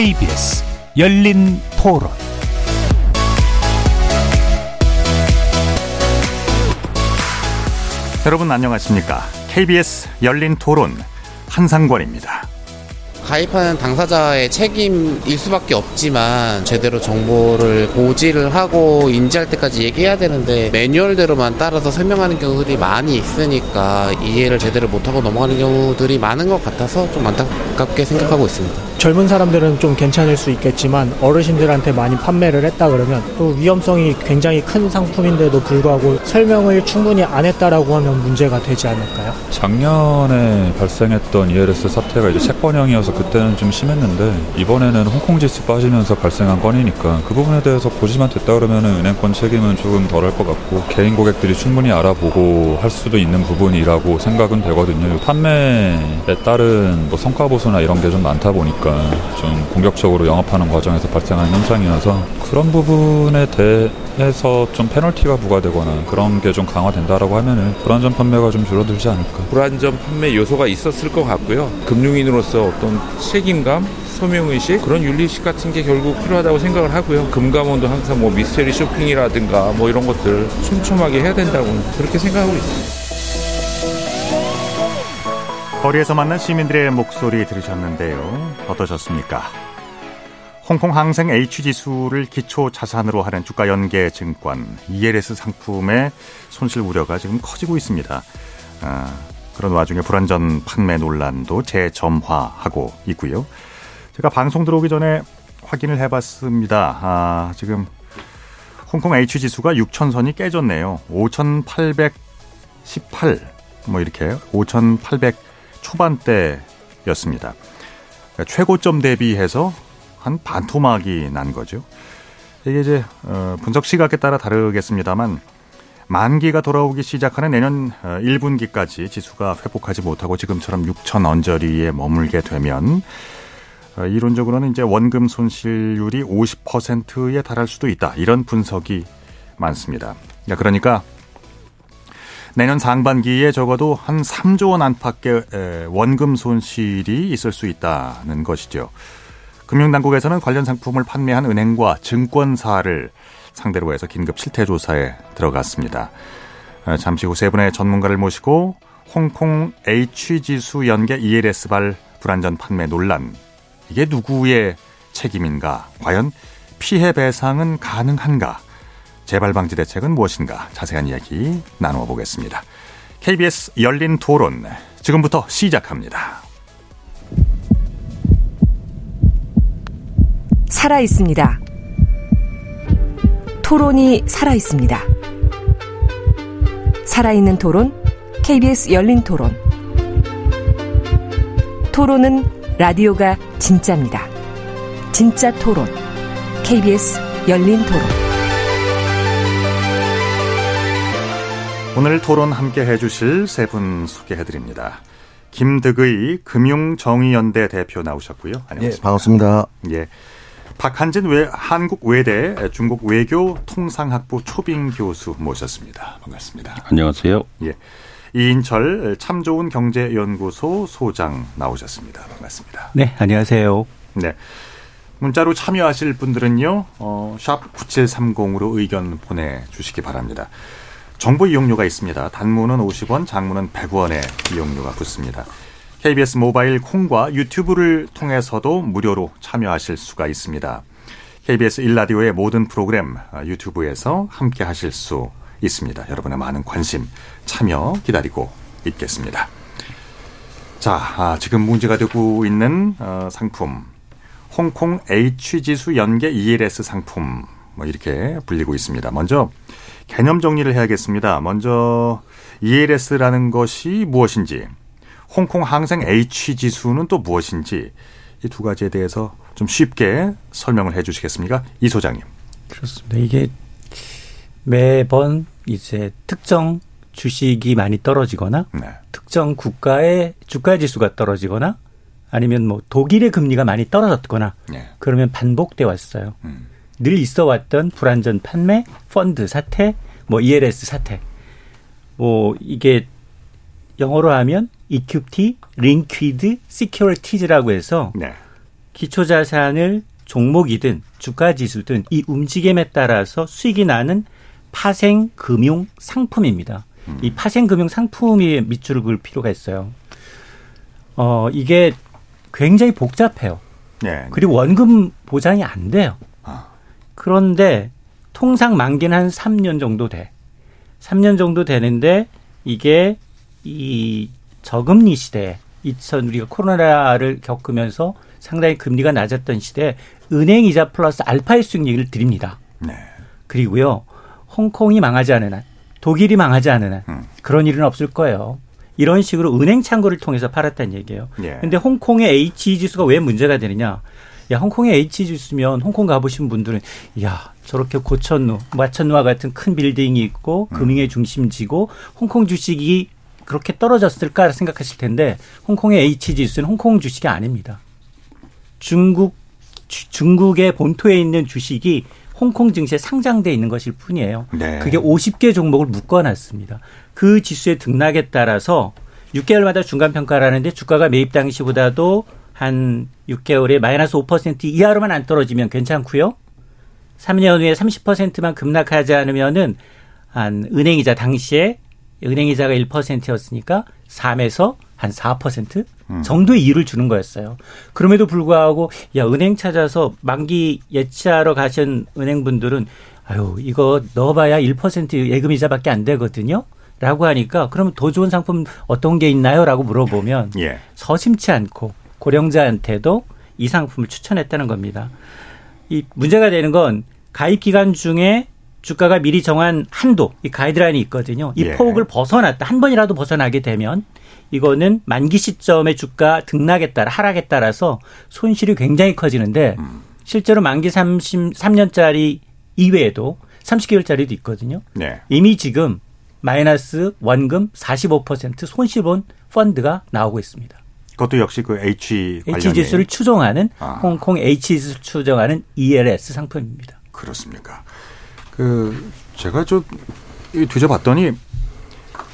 KBS 열린 토론 여러분 안녕하십니까? KBS 열린 토론 한상권입니다. 가입하는 당사자의 책임일 수밖에 없지만 제대로 정보를 고지를 하고 인지할 때까지 얘기해야 되는데 매뉴얼대로만 따라서 설명하는 경우들이 많이 있으니까 이해를 제대로 못하고 넘어가는 경우들이 많은 것 같아서 좀 안타깝게 생각하고 있습니다. 젊은 사람들은 좀 괜찮을 수 있겠지만 어르신들한테 많이 판매를 했다 그러면 또 위험성이 굉장히 큰 상품인데도 불구하고 설명을 충분히 안 했다라고 하면 문제가 되지 않을까요? 작년에 발생했던 ELS 사태가 이제 채권형이어서 그때는 좀 심했는데 이번에는 홍콩 지수 빠지면서 발생한 건이니까 그 부분에 대해서 고지만 됐다 그러면 은행권 책임은 조금 덜할 것 같고 개인 고객들이 충분히 알아보고 할 수도 있는 부분이라고 생각은 되거든요. 판매에 따른 뭐 성과 보수나 이런 게 좀 많다 보니까 좀 공격적으로 영업하는 과정에서 발생하는 현상이어서 그런 부분에 대해서 좀 페널티가 부과되거나 그런 게 좀 강화된다라고 하면은 불안전 판매가 좀 줄어들지 않을까. 불안전 판매 요소가 있었을 것 같고요. 금융인으로서 어떤 책임감, 소명의식 그런 윤리식 같은 게 결국 필요하다고 생각을 하고요. 금감원도 항상 뭐 미스테리 쇼핑이라든가 뭐 이런 것들 촘촘하게 해야 된다고 그렇게 생각하고 있습니다. 거리에서 만난 시민들의 목소리 들으셨는데요. 어떠셨습니까? 홍콩 항생 H지수를 기초 자산으로 하는 주가 연계 증권 ELS 상품의 손실 우려가 지금 커지고 있습니다. 아, 그런 와중에 불안전 판매 논란도 재점화하고 있고요. 제가 방송 들어오기 전에 확인을 해봤습니다. 아, 지금 홍콩 H지수가 6천선이 깨졌네요. 5,818, 뭐 이렇게 5,800 초반대였습니다. 그러니까 최고점 대비해서 한 반토막이 난 거죠. 이게 이제 어, 분석 시각에 따라 다르겠습니다만 만기가 돌아오기 시작하는 내년 1분기까지 어, 지수가 회복하지 못하고 지금처럼 6천 언저리에 머물게 되면 어, 이론적으로는 이제 원금 손실률이 50%에 달할 수도 있다. 이런 분석이 많습니다. 그러니까 내년 상반기에 적어도 한 3조 원 안팎의 원금 손실이 있을 수 있다는 것이죠. 금융당국에서는 관련 상품을 판매한 은행과 증권사를 상대로 해서 긴급 실태 조사에 들어갔습니다. 잠시 후 세 분의 전문가를 모시고 홍콩 H지수 연계 ELS발 불안전 판매 논란 이게 누구의 책임인가? 과연 피해 배상은 가능한가? 재발 방지 대책은 무엇인가 자세한 이야기 나누어 보겠습니다. KBS 열린 토론 지금부터 시작합니다. 살아 있습니다. 토론이 살아 있습니다. 살아있는 토론 KBS 열린 토론 토론은 라디오가 진짜입니다. 진짜 토론 KBS 열린 토론 오늘 토론 함께 해주실 세 분 소개해드립니다. 김득의 금융정의연대 대표 나오셨고요. 안녕하십니까. 예, 반갑습니다. 예. 박한진 외, 한국외대 중국 외교 통상학부 초빙 교수 모셨습니다. 반갑습니다. 안녕하세요. 예. 이인철 참 좋은 경제연구소 소장 나오셨습니다. 반갑습니다. 네, 안녕하세요. 네. 문자로 참여하실 분들은요, 어, 샵 9730으로 의견 보내주시기 바랍니다. 정보 이용료가 있습니다. 단문은 50원, 장문은 100원의 이용료가 붙습니다. KBS 모바일 콩과 유튜브를 통해서도 무료로 참여하실 수가 있습니다. KBS 일라디오의 모든 프로그램 아, 유튜브에서 함께 하실 수 있습니다. 여러분의 많은 관심, 참여 기다리고 있겠습니다. 자, 아, 지금 문제가 되고 있는 어, 상품 홍콩 H지수 연계 ELS 상품 뭐 이렇게 불리고 있습니다. 먼저 개념 정리를 해야겠습니다. 먼저 ELS라는 것이 무엇인지, 홍콩 항생 H 지수는 또 무엇인지 이 두 가지에 대해서 좀 쉽게 설명을 해 주시겠습니까? 이 소장님. 그렇습니다. 이게 매번 이제 특정 주식이 많이 떨어지거나 네. 특정 국가의 주가 지수가 떨어지거나 아니면 뭐 독일의 금리가 많이 떨어졌거나 네. 그러면 반복돼 왔어요. 음. 늘 있어 왔던 불안전 판매, 펀드 사태, 뭐 ELS 사태. 뭐 이게 영어로 하면 EQT, Liquid Securities라고 해서 네. 기초 자산을 종목이든 주가 지수든 이 움직임에 따라서 수익이 나는 파생 금융 상품입니다. 음. 이 파생 금융 상품이 밑줄을 그을 필요가 있어요. 어, 이게 굉장히 복잡해요. 네. 그리고 원금 보장이 안 돼요. 아. 그런데 통상 만기는 한 3년 정도 돼. 3년 정도 되는데 이게 이 저금리 시대에 2000 우리가 코로나를 겪으면서 상당히 금리가 낮았던 시대에 은행 이자 플러스 알파의 수익률을 드립니다. 네. 그리고요. 홍콩이 망하지 않은 한, 독일이 망하지 않은 한 음. 그런 일은 없을 거예요. 이런 식으로 은행 창구를 통해서 팔았다는 얘기예요. 예. 근데 홍콩의 H 지수가 왜 문제가 되느냐? 야, 홍콩의 H 지수면 홍콩 가보신 분들은 야, 저렇게 고천루, 마천루와 같은 큰 빌딩이 있고 음. 금융의 중심지고 홍콩 주식이 그렇게 떨어졌을까 생각하실 텐데 홍콩의 H 지수는 홍콩 주식이 아닙니다. 중국 중국의 본토에 있는 주식이 홍콩 증시에 상장돼 있는 것일 뿐이에요. 네. 그게 50개 종목을 묶어놨습니다. 그 지수의 등락에 따라서 6개월마다 중간 평가를 하는데 주가가 매입 당시보다도 한 6개월에 마이너스 5% 이하로만 안 떨어지면 괜찮고요. 3년 후에 30%만 급락하지 않으면은 한 은행이자 당시에 은행이자가 1%였으니까 3에서 한4% 음. 정도의 이율을 주는 거였어요. 그럼에도 불구하고 야 은행 찾아서 만기 예치하러 가신 은행분들은 아유 이거 넣어봐야 1% 예금 이자밖에 안 되거든요. 라고 하니까 그러면 더 좋은 상품 어떤 게 있나요?라고 물어보면 예. 서심치 않고 고령자한테도 이 상품을 추천했다는 겁니다. 이 문제가 되는 건 가입 기간 중에 주가가 미리 정한 한도, 이 가이드라인이 있거든요. 이 예. 폭을 벗어났다. 한 번이라도 벗어나게 되면 이거는 만기 시점의 주가 등락에 따라 하락에 따라서 손실이 굉장히 커지는데 음. 실제로 만기 33년짜리 이외에도 30개월짜리도 있거든요. 네. 이미 지금 마이너스 원금 45% 손실 본 펀드가 나오고 있습니다. 그것도 역시 그 H H 지수를 추종하는 아. 홍콩 H 지수를 추종하는 ELS 상품입니다. 그렇습니까? 그 제가 좀 뒤져봤더니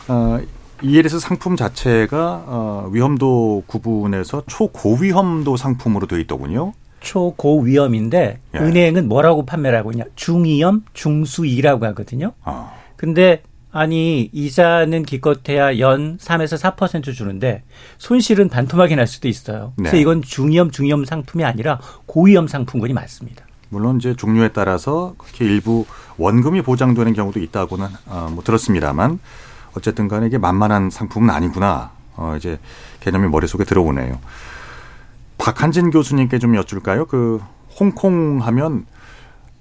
어, ELS 상품 자체가 어, 위험도 구분에서 초고위험도 상품으로 되어 있더군요. 초고위험인데 예. 은행은 뭐라고 판매를 하고 있냐? 중위험, 중수이라고 하거든요. 아. 근데 아니 이자는 기껏해야 연 3에서 4% 주는데 손실은 반토막이 날 수도 있어요. 그래서 네. 이건 중위험 중위험 상품이 아니라 고위험 상품군이 맞습니다. 물론 이제 종류에 따라서 그렇게 일부 원금이 보장되는 경우도 있다고는 어, 뭐 들었습니다만 어쨌든 간에 이게 만만한 상품은 아니구나. 어, 이제 개념이 머릿속에 들어오네요. 박한진 교수님께 좀 여쭐까요? 그 홍콩 하면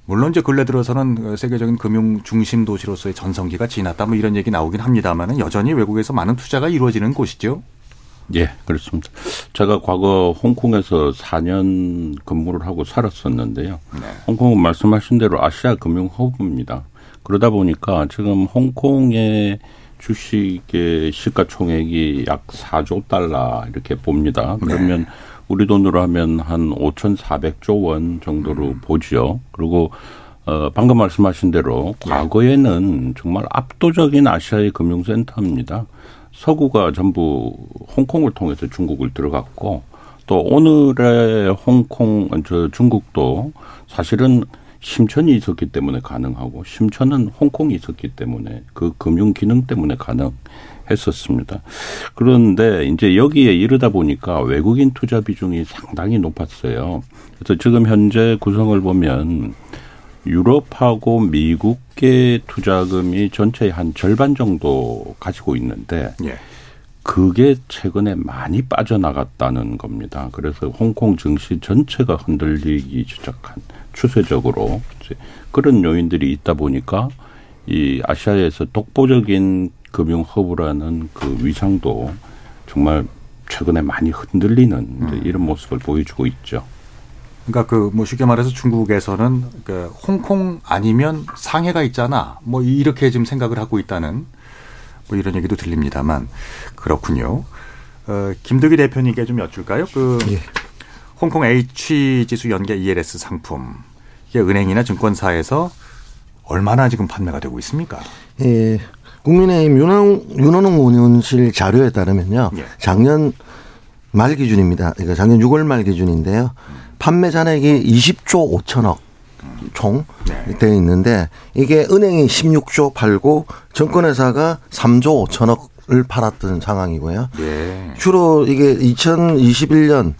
물론 이제 근래 들어서는 세계적인 금융 중심 도시로서의 전성기가 지났다 뭐 이런 얘기 나오긴 합니다만은 여전히 외국에서 많은 투자가 이루어지는 곳이죠. 예, 그렇습니다. 제가 과거 홍콩에서 4년 근무를 하고 살았었는데요. 네. 홍콩은 말씀하신 대로 아시아 금융 허브입니다. 그러다 보니까 지금 홍콩의 주식의 시가총액이 약 4조 달러 이렇게 봅니다. 그러면 네. 우리 돈으로 하면 한 5,400조 원 정도로 음. 보죠. 그리고 어, 방금 말씀하신 대로 네. 과거에는 정말 압도적인 아시아의 금융센터입니다. 서구가 전부 홍콩을 통해서 중국을 들어갔고 또 오늘의 홍콩 저 중국도 사실은 심천이 있었기 때문에 가능하고 심천은 홍콩이 있었기 때문에 그 금융 기능 때문에 가능 했었습니다. 그런데 이제 여기에 이르다 보니까 외국인 투자 비중이 상당히 높았어요. 그래서 지금 현재 구성을 보면 유럽하고 미국계 투자금이 전체의 한 절반 정도 가지고 있는데 예. 그게 최근에 많이 빠져나갔다는 겁니다. 그래서 홍콩 증시 전체가 흔들리기 시작한 추세적으로 그런 요인들이 있다 보니까 이 아시아에서 독보적인 금융 허브라는 그 위상도 정말 최근에 많이 흔들리는 음. 이런 모습을 보여주고 있죠. 그러니까 그 뭐 쉽게 말해서 중국에서는 그 홍콩 아니면 상해가 있잖아. 뭐 이렇게 지금 생각을 하고 있다는 뭐 이런 얘기도 들립니다만 그렇군요. 어, 김덕기 대표님께 좀 여쭐까요? 그 예. 홍콩 H 지수 연계 ELS 상품 이게 은행이나 증권사에서 얼마나 지금 판매가 되고 있습니까? 예. 국민의힘 윤원홍, 윤원홍 의원실 자료에 따르면요. 예. 작년 말 기준입니다. 그러니까 작년 6월 말 기준인데요. 판매 잔액이 20조 5천억 총 네. 되어 있는데 이게 은행이 16조 팔고 정권회사가 3조 5천억을 팔았던 상황이고요. 예. 주로 이게 2021년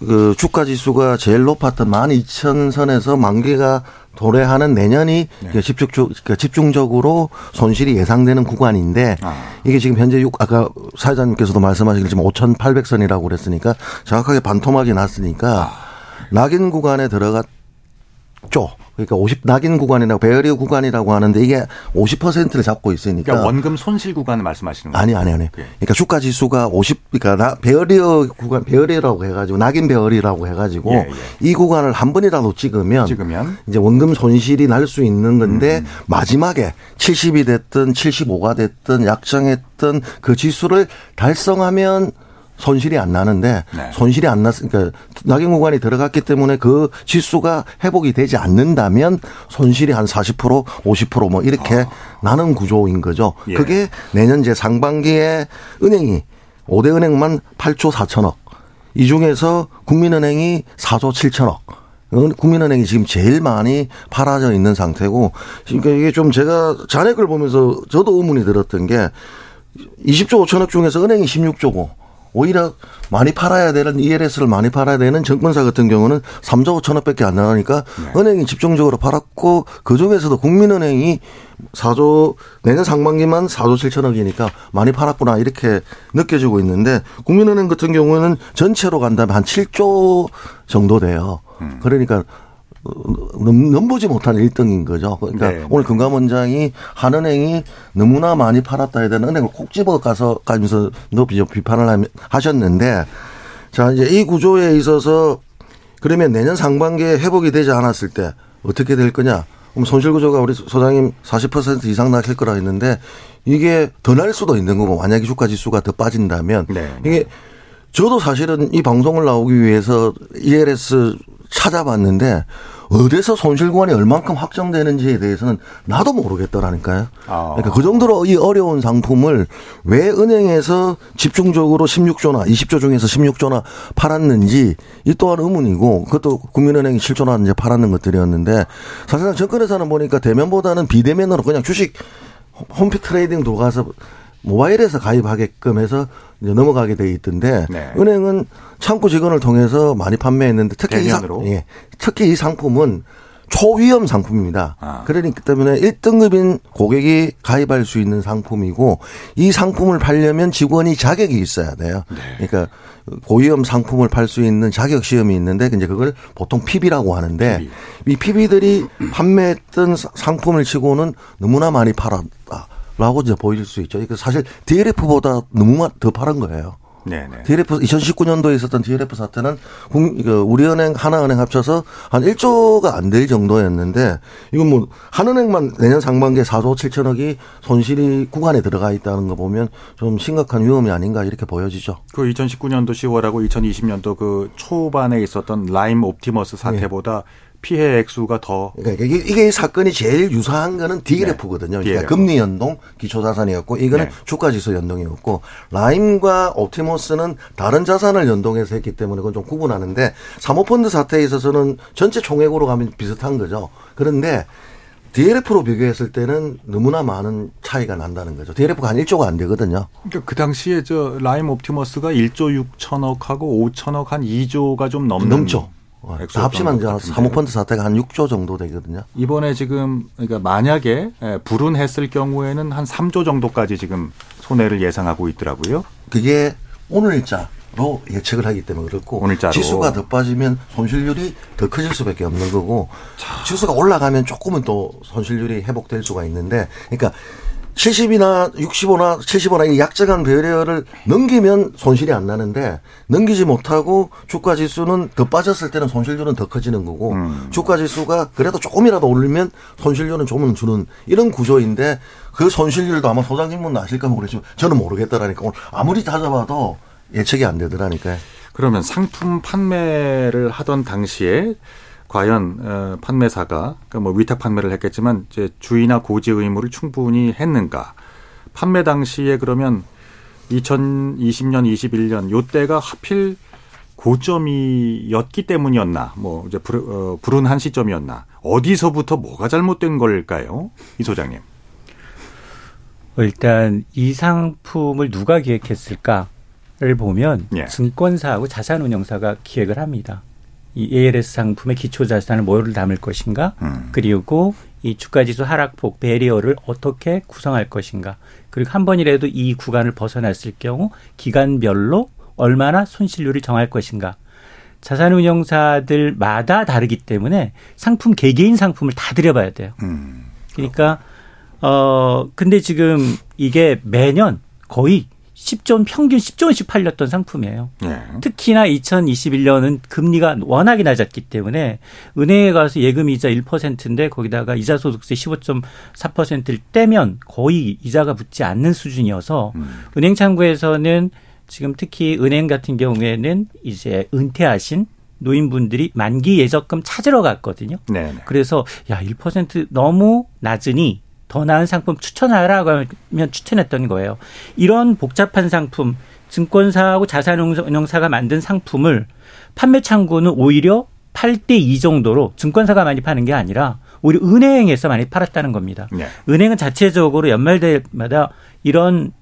그 주가 지수가 제일 높았던 12,000선에서 만기가 도래하는 내년이 네. 집중, 그러니까 집중적으로 손실이 예상되는 구간인데 아. 이게 지금 현재 6, 아까 사회자님께서도 말씀하시겠지만 5,800선이라고 그랬으니까 정확하게 반토막이 났으니까 아. 낙인 구간에 들어갔 죠. 그러니까 50 낙인 구간이라고 베어리어 구간이라고 하는데 이게 50%를 잡고 있으니까 그러니까 원금 손실 구간을 말씀하시는 거예요? 아니 아니 아니. 예. 그러니까 주가 지수가 50 그러니까 베어리어 구간 베어리어라고 해 가지고 낙인 베어리라고 해 가지고 예, 예. 이 구간을 한 번이라도 찍으면 찍으면 이제 원금 손실이 날 수 있는 건데 음, 음. 마지막에 70이 됐든 75가 됐든 약정했던 그 지수를 달성하면 손실이 안 나는데 네. 손실이 안 났으니까 그러니까 낙인 구간이 들어갔기 때문에 그 지수가 회복이 되지 않는다면 손실이 한 40% 50%뭐 이렇게 아. 나는 구조인 거죠. 예. 그게 내년 제 상반기에 은행이 5대 은행만 8조 4천억 이 중에서 국민은행이 4조 7천억 국민은행이 지금 제일 많이 팔아져 있는 상태고 그러니까 이게 좀 제가 잔액을 보면서 저도 의문이 들었던 게 20조 5천억 중에서 은행이 16조고 오히려 많이 팔아야 되는 ELS를 많이 팔아야 되는 정권사 같은 경우는 3조 5천억 밖에 안 나가니까 네. 은행이 집중적으로 팔았고 그 중에서도 국민은행이 4조 내년 상반기만 4조 7천억이니까 많이 팔았구나 이렇게 느껴지고 있는데 국민은행 같은 경우는 전체로 간다면 한 7조 정도 돼요. 음. 그러니까 넘보지 못한 1등인 거죠. 그러니까 네. 오늘 금감원장이 한은행이 너무나 많이 팔았다 해야 되는 은행을 콕 집어 가서 가면서 높이 비판을 하셨는데 자 이제 이 구조에 있어서 그러면 내년 상반기에 회복이 되지 않았을 때 어떻게 될 거냐? 그럼 손실 구조가 우리 소장님 40% 이상 나길 거라 했는데 이게 더 날 수도 있는 거고 만약에 주가 지수가 더 빠진다면 네. 이게 저도 사실은 이 방송을 나오기 위해서 ELS 찾아봤는데 어디서 손실 구간이 얼만큼 확정되는지에 대해서는 나도 모르겠더라니까요. 아. 그러니까 그 정도로 이 어려운 상품을 왜 은행에서 집중적으로 16조나 20조 중에서 16조나 팔았는지 이 또한 의문이고 그것도 국민은행이 7조나 이제 팔았는 것들이었는데 사실상 증권에서는 보니까 대면보다는 비대면으로 그냥 주식 홈피 trading 들어가서 모바일에서 가입하게끔 해서 이제 넘어가게 돼 있던데 네. 은행은 창구 직원을 통해서 많이 판매했는데 특히 이, 상, 예, 특히 이 상품은 초위험 상품입니다. 아. 그러기 때문에 1등급인 고객이 가입할 수 있는 상품이고 이 상품을 팔려면 직원이 자격이 있어야 돼요. 네. 그러니까 고위험 상품을 팔 수 있는 자격 시험이 있는데 이제 그걸 보통 PB라고 하는데 PB. 이 PB들이 판매했던 상품을 치고는 너무나 많이 팔았다. 라고 이제 보일 수 있죠. 이거 사실 DLF보다 너무 더 파란 거예요. 네네. DLF 2019년도에 있었던 DLF 사태는 우리은행 하나은행 합쳐서 한 1조가 안 될 정도였는데 이건 뭐 한은행만 내년 상반기에 4조 7천억이 손실이 구간에 들어가 있다는 거 보면 좀 심각한 위험이 아닌가 이렇게 보여지죠. 그 2019년도 10월하고 2020년도 그 초반에 있었던 라임 옵티머스 사태보다 네. 피해 액수가 더 그러니까 이게, 이게 사건이 제일 유사한 거는 DLF거든요. 네. 그러니까. 금리 연동 기초 자산이었고 이거는 네. 주가 지수 연동이었고 라임과 옵티머스는 다른 자산을 연동해서 했기 때문에 그건 좀 구분하는데 사모펀드 사태에 있어서는 전체 총액으로 가면 비슷한 거죠. 그런데 DLF로 비교했을 때는 너무나 많은 차이가 난다는 거죠. DLF가 한 1조가 안 되거든요. 그러니까 그 당시에 저 라임 옵티머스가 1조 6천억하고 5천억 한 2조가 좀 넘는 넘죠. 다 합치면 사모펀드 사태가 한 6조 정도 되거든요. 이번에 지금 그러니까 만약에 예, 불운했을 경우에는 한 3조 정도까지 지금 손해를 예상하고 있더라고요. 그게 오늘자로 예측을 하기 때문에 그렇고 오늘자로. 지수가 더 빠지면 손실률이 더 커질 수밖에 없는 거고 자. 지수가 올라가면 조금은 또 손실률이 회복될 수가 있는데 그러니까 70이나 65나 75나 이 약정한 배열을 넘기면 손실이 안 나는데 넘기지 못하고 주가 지수는 더 빠졌을 때는 손실률은 더 커지는 거고 음. 주가 지수가 그래도 조금이라도 오르면 손실률은 조금 주는 이런 구조인데 그 손실률도 아마 소장님은 아실까 모르겠지만 저는 모르겠더라니까 오늘 아무리 찾아봐도 예측이 안 되더라니까요. 그러면 상품 판매를 하던 당시에 과연 어, 판매사가 그러니까 뭐 위탁 판매를 했겠지만 이제 주의나 고지 의무를 충분히 했는가? 판매 당시에 그러면 2020년, 21년 요 때가 하필 고점이었기 때문이었나, 뭐 이제 불, 어, 불운한 시점이었나, 어디서부터 뭐가 잘못된 걸까요, 이 소장님? 일단 이 상품을 누가 기획했을까를 보면 예. 증권사하고 자산운용사가 기획을 합니다. 이 ALS 상품의 기초 자산을 뭐를 담을 것인가, 음. 그리고 이 주가 지수 하락폭 베리어를 어떻게 구성할 것인가, 그리고 한 번이라도 이 구간을 벗어났을 경우 기간별로 얼마나 손실률을 정할 것인가. 자산 운용사들마다 다르기 때문에 상품 개개인 상품을 다 들여봐야 돼요. 음. 그러니까 어 근데 지금 이게 매년 거의 10조 평균 10조 원씩 팔렸던 상품이에요. 네. 특히나 2021년은 금리가 워낙에 낮았기 때문에 은행에 가서 예금 이자 1%인데 거기다가 이자 소득세 15.4%를 떼면 거의 이자가 붙지 않는 수준이어서 음. 은행 창구에서는 지금 특히 은행 같은 경우에는 이제 은퇴하신 노인분들이 만기 예적금 찾으러 갔거든요. 네. 그래서 야, 1% 너무 낮으니 더 나은 상품 추천하라고 하면 추천했던 거예요. 이런 복잡한 상품, 증권사하고 자산운용사가 만든 상품을 판매 창구는 오히려 8대 2 정도로 증권사가 많이 파는 게 아니라 오히려 은행에서 많이 팔았다는 겁니다. 네. 은행은 자체적으로 연말 때마다 이런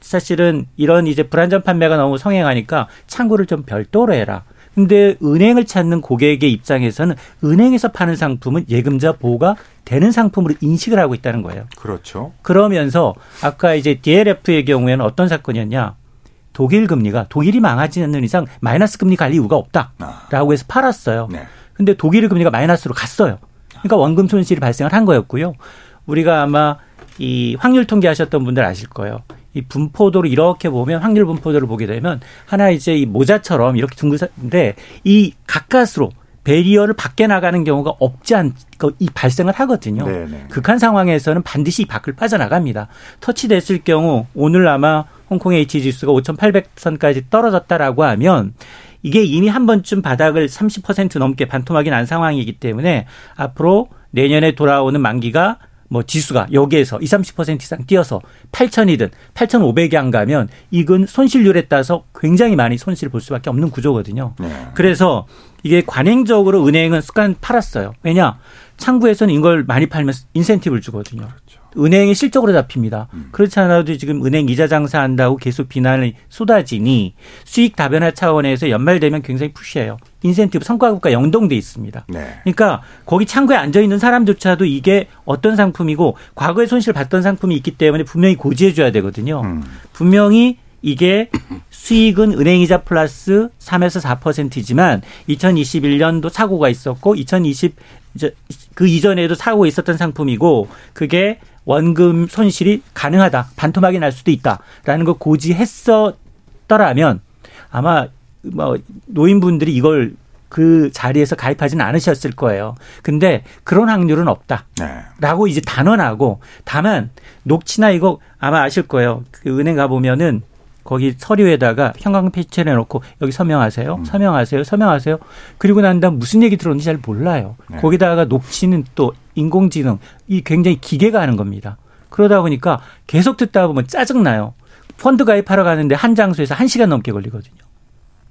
사실은 이런 이제 불안전 판매가 너무 성행하니까 창구를 좀 별도로 해라. 근데 은행을 찾는 고객의 입장에서는 은행에서 파는 상품은 예금자 보호가 되는 상품으로 인식을 하고 있다는 거예요. 그렇죠. 그러면서 아까 이제 DLF의 경우에는 어떤 사건이었냐? 독일 금리가 독일이 망하지 않는 이상 마이너스 금리 갈 이유가 없다라고 해서 팔았어요. 네. 근데 독일 금리가 마이너스로 갔어요. 그러니까 원금 손실이 발생을 한 거였고요. 우리가 아마 이 확률 통계하셨던 분들 아실 거예요. 이 분포도를 이렇게 보면 확률 분포도를 보게 되면 하나 이제 이 모자처럼 이렇게 둥글는데 이 가까스로 베리어를 밖에 나가는 경우가 없지 않, 이 발생을 하거든요. 네네. 네. 극한 상황에서는 반드시 밖을 빠져나갑니다. 터치됐을 경우 오늘 아마 홍콩 H 지수가 5,800선까지 떨어졌다라고 하면 이게 이미 한 번쯤 바닥을 30% 넘게 반토막이 난 상황이기 때문에 앞으로 내년에 돌아오는 만기가 뭐 지수가 여기에서 20, 30% 이상 뛰어서 8천이든 8,500이 안 가면 이건 손실률에 따라서 굉장히 많이 손실을 볼 수밖에 없는 구조거든요. 네. 그래서 이게 관행적으로 은행은 습관 팔았어요. 왜냐? 창구에서는 이걸 많이 팔면 인센티브를 주거든요. 그렇죠. 은행이 실적으로 잡힙니다. 음. 그렇지 않아도 지금 은행 이자 장사한다고 계속 비난이 쏟아지니 수익 다변화 차원에서 연말되면 굉장히 푸시해요. 인센티브 성과급과 연동돼 있습니다. 네. 그러니까 거기 창구에 앉아 있는 사람조차도 이게 어떤 상품이고 과거에 손실 봤던 상품이 있기 때문에 분명히 고지해 줘야 되거든요. 음. 분명히 이게 수익은 은행이자 플러스 3에서 4%이지만 2021년도 사고가 있었고 2020 그 이전에도 사고 있었던 상품이고 그게 원금 손실이 가능하다. 반토막이 날 수도 있다라는 걸 고지했었더라면 아마 뭐 노인분들이 이걸 그 자리에서 가입하지는 않으셨을 거예요. 근데 그런 확률은 없다. 네. 라고 이제 단언하고 다만 녹취나 이거 아마 아실 거예요. 그 은행 가 보면은 거기 서류에다가 형광 패치를 해놓고 여기 서명하세요. 음. 서명하세요. 서명하세요. 그리고 난 다음 무슨 얘기 들었는지 잘 몰라요. 네. 거기다가 녹취는 또 인공지능 이 굉장히 기계가 하는 겁니다. 그러다 보니까 계속 듣다 보면 짜증나요. 펀드 가입하러 가는데 한 장소에서 한 시간 넘게 걸리거든요.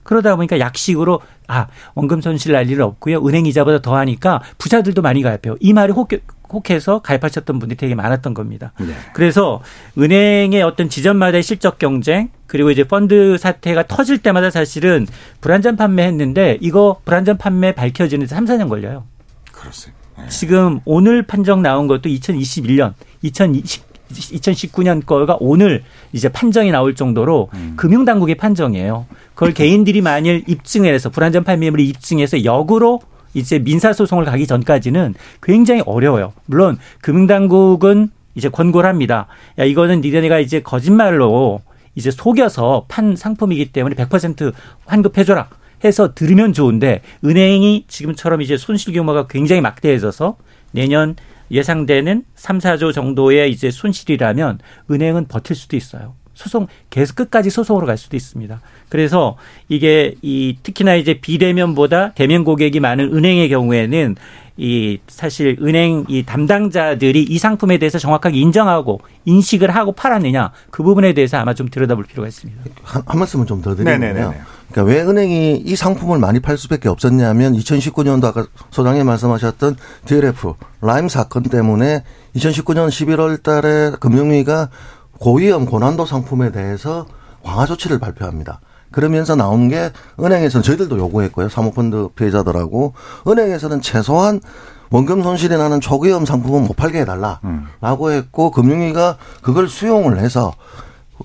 그러다 보니까 약식으로 아 원금 손실 날 일은 없고요. 은행 이자보다 더 하니까 부자들도 많이 가입해요. 이 말이 혹, 혹해서 가입하셨던 분들이 되게 많았던 겁니다. 네. 그래서 은행의 어떤 지점마다의 실적 경쟁 그리고 이제 펀드 사태가 터질 때마다 사실은 불안전 판매했는데 이거 불안전 판매 밝혀지는 데 3, 4년 걸려요. 그렇습니다. 네. 지금 오늘 판정 나온 것도 2021년, 2020 2019년 거가 오늘 이제 판정이 나올 정도로 음. 금융당국의 판정이에요. 그걸 개인들이 만일 입증을 해서 불안전 판매물을 입증해서 역으로 이제 민사 소송을 가기 전까지는 굉장히 어려워요. 물론 금융당국은 이제 권고를 합니다. 야, 이거는 니네가 이제 거짓말로 이제 속여서 판 상품이기 때문에 100% 환급해줘라 해서 들으면 좋은데 은행이 지금처럼 이제 손실 규모가 굉장히 막대해져서 내년 예상되는 3, 4조 정도의 이제 손실이라면 은행은 버틸 수도 있어요. 소송 계속 끝까지 소송으로 갈 수도 있습니다. 그래서 이게 이 특히나 이제 비대면보다 대면 고객이 많은 은행의 경우에는 이 사실 은행 이 담당자들이 이 상품에 대해서 정확하게 인정하고 인식을 하고 팔았느냐 그 부분에 대해서 아마 좀 들여다볼 필요가 있습니다. 한, 한 말씀은 좀 더 드리면요. 그러니까 왜 은행이 이 상품을 많이 팔 수밖에 없었냐면 2019년도 아까 소장님 말씀하셨던 DLF 라임 사건 때문에 2019년 11월 달에 금융위가 고위험 고난도 상품에 대해서 강화 조치를 발표합니다. 그러면서 나온 게 은행에서는 저희들도 요구했고요. 사모펀드 피해자들하고 은행에서는 최소한 원금 손실이 나는 초기험 상품은 못 팔게 해달라라고 했고 금융위가 그걸 수용을 해서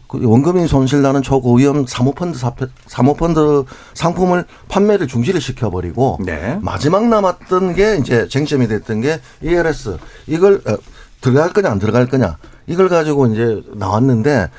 그 원금이 손실 나는 초고위험 사모펀드 사모펀드 상품을 판매를 중지를 시켜버리고 네. 마지막 남았던 게 이제 쟁점이 됐던 게 ELS 이걸 어, 들어갈 거냐 안 들어갈 거냐 이걸 가지고 이제 나왔는데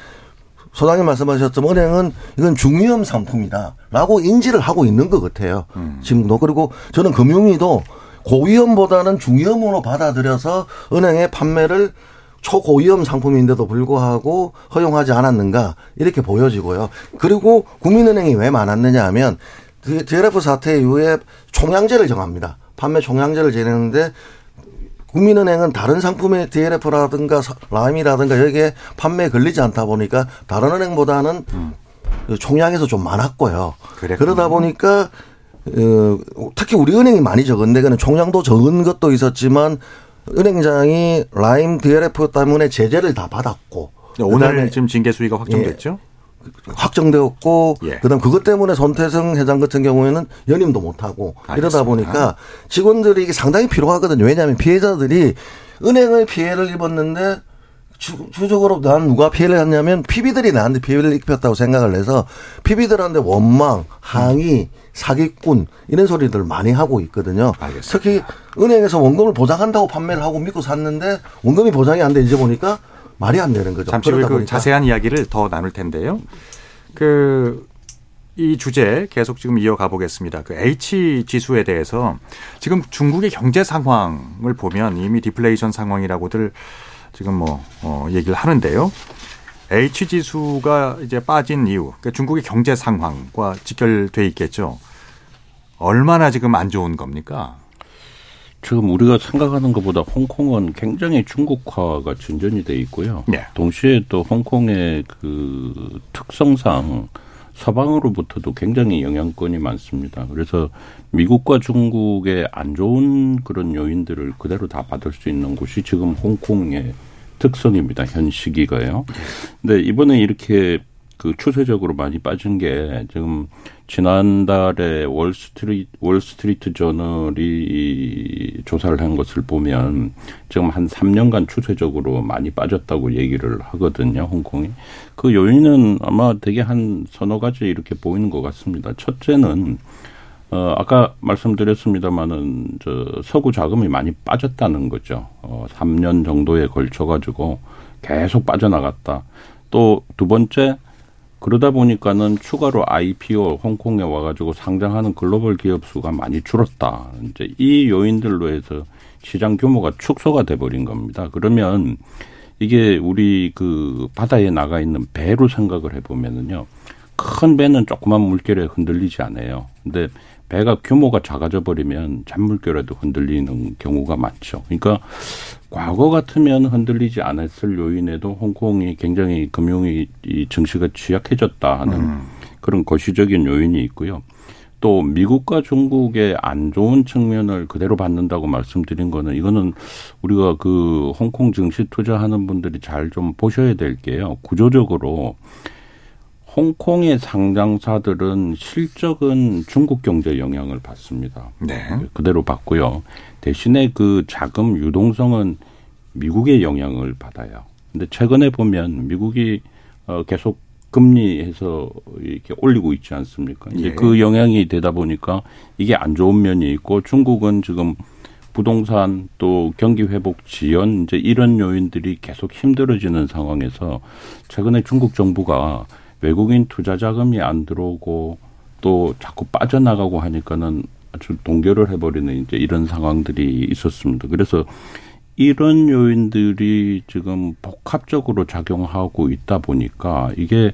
소장님 말씀하셨지만 은행은 이건 중위험 상품이다라고 인지를 하고 있는 것 같아요. 음. 지금도 그리고 저는 금융위도 고위험보다는 중위험으로 받아들여서 은행의 판매를 초고위험 상품인데도 불구하고 허용하지 않았는가 이렇게 보여지고요. 그리고 국민은행이 왜 많았느냐 하면 DLF 사태 이후에 총량제를 정합니다. 판매 총량제를 정했는데 국민은행은 다른 상품의 DLF라든가 라임이라든가 여기에 판매에 걸리지 않다 보니까 다른 은행보다는 음. 총량에서 좀 많았고요. 그랬군요. 그러다 보니까 어, 특히 우리 은행이 많이 적은데 그는 총량도 적은 것도 있었지만 은행장이 라임 DLF 때문에 제재를 다 받았고 오늘 지금 징계 수위가 확정됐죠? 예. 확정되었고 예. 그다음 그것 때문에 손태성 회장 같은 경우에는 연임도 못하고 이러다 보니까 직원들이 이게 상당히 필요하거든요. 왜냐하면 피해자들이 은행의 피해를 입었는데 주, 주적으로 난 누가 피해를 했냐면 피비들이 나한테 피해를 입혔다고 생각을 해서 피비들한테 원망, 항의, 사기꾼 이런 소리들 많이 하고 있거든요. 알겠습니다. 특히 은행에서 원금을 보장한다고 판매를 하고 믿고 샀는데 원금이 보장이 안 돼 이제 보니까 말이 안 되는 거죠. 잠시 후에 그 자세한 이야기를 더 나눌 텐데요. 그, 이 주제 계속 지금 이어가 보겠습니다. 그 H 지수에 대해서 지금 중국의 경제 상황을 보면 이미 디플레이션 상황이라고들 지금 뭐, 어, 얘기를 하는데요. H 지수가 이제 빠진 이유, 그러니까 중국의 경제 상황과 직결돼 있겠죠. 얼마나 지금 안 좋은 겁니까? 지금 우리가 생각하는 것보다 홍콩은 굉장히 중국화가 진전이 돼 있고요. 네. 동시에 또 홍콩의 그 특성상 서방으로부터도 굉장히 영향권이 많습니다. 그래서 미국과 중국의 안 좋은 그런 요인들을 그대로 다 받을 수 있는 곳이 지금 홍콩의 특성입니다. 현 시기가요. 근데 이번에 이렇게 그 추세적으로 많이 빠진 게 지금 지난달에 월스트리트 월스트리트 저널이 조사를 한 것을 보면 지금 한 3년간 추세적으로 많이 빠졌다고 얘기를 하거든요, 홍콩이. 그 요인은 아마 되게 한 서너 가지 이렇게 보이는 것 같습니다. 첫째는 어, 아까 말씀드렸습니다마는, 저, 서구 자금이 많이 빠졌다는 거죠. 어, 3년 정도에 걸쳐가지고 계속 빠져나갔다. 또 두 번째, 그러다 보니까는 추가로 IPO 홍콩에 와가지고 상장하는 글로벌 기업 수가 많이 줄었다. 이제 이 요인들로 해서 시장 규모가 축소가 돼버린 겁니다. 그러면 이게 우리 그 바다에 나가 있는 배로 생각을 해보면은요. 큰 배는 조그만 물결에 흔들리지 않아요. 근데 배가 규모가 작아져 버리면 잔물결에도 흔들리는 경우가 많죠. 그러니까 과거 같으면 흔들리지 않았을 요인에도 홍콩이 굉장히 금융이 이 증시가 취약해졌다 하는 음. 그런 거시적인 요인이 있고요. 또 미국과 중국의 안 좋은 측면을 그대로 받는다고 말씀드린 거는 이거는 우리가 그 홍콩 증시 투자하는 분들이 잘 좀 보셔야 될 게요. 구조적으로 홍콩의 상장사들은 실적은 중국 경제 영향을 받습니다. 네. 그대로 받고요. 대신에 그 자금 유동성은 미국의 영향을 받아요. 근데 최근에 보면 미국이 어 계속 금리해서 이렇게 올리고 있지 않습니까? 이제 예. 그 영향이 되다 보니까 이게 안 좋은 면이 있고 중국은 지금 부동산 또 경기 회복 지연 이제 이런 요인들이 계속 힘들어지는 상황에서 최근에 중국 정부가 외국인 투자 자금이 안 들어오고 또 자꾸 빠져나가고 하니까는 아주 동결을 해버리는 이제 이런 상황들이 있었습니다. 그래서 이런 요인들이 지금 복합적으로 작용하고 있다 보니까 이게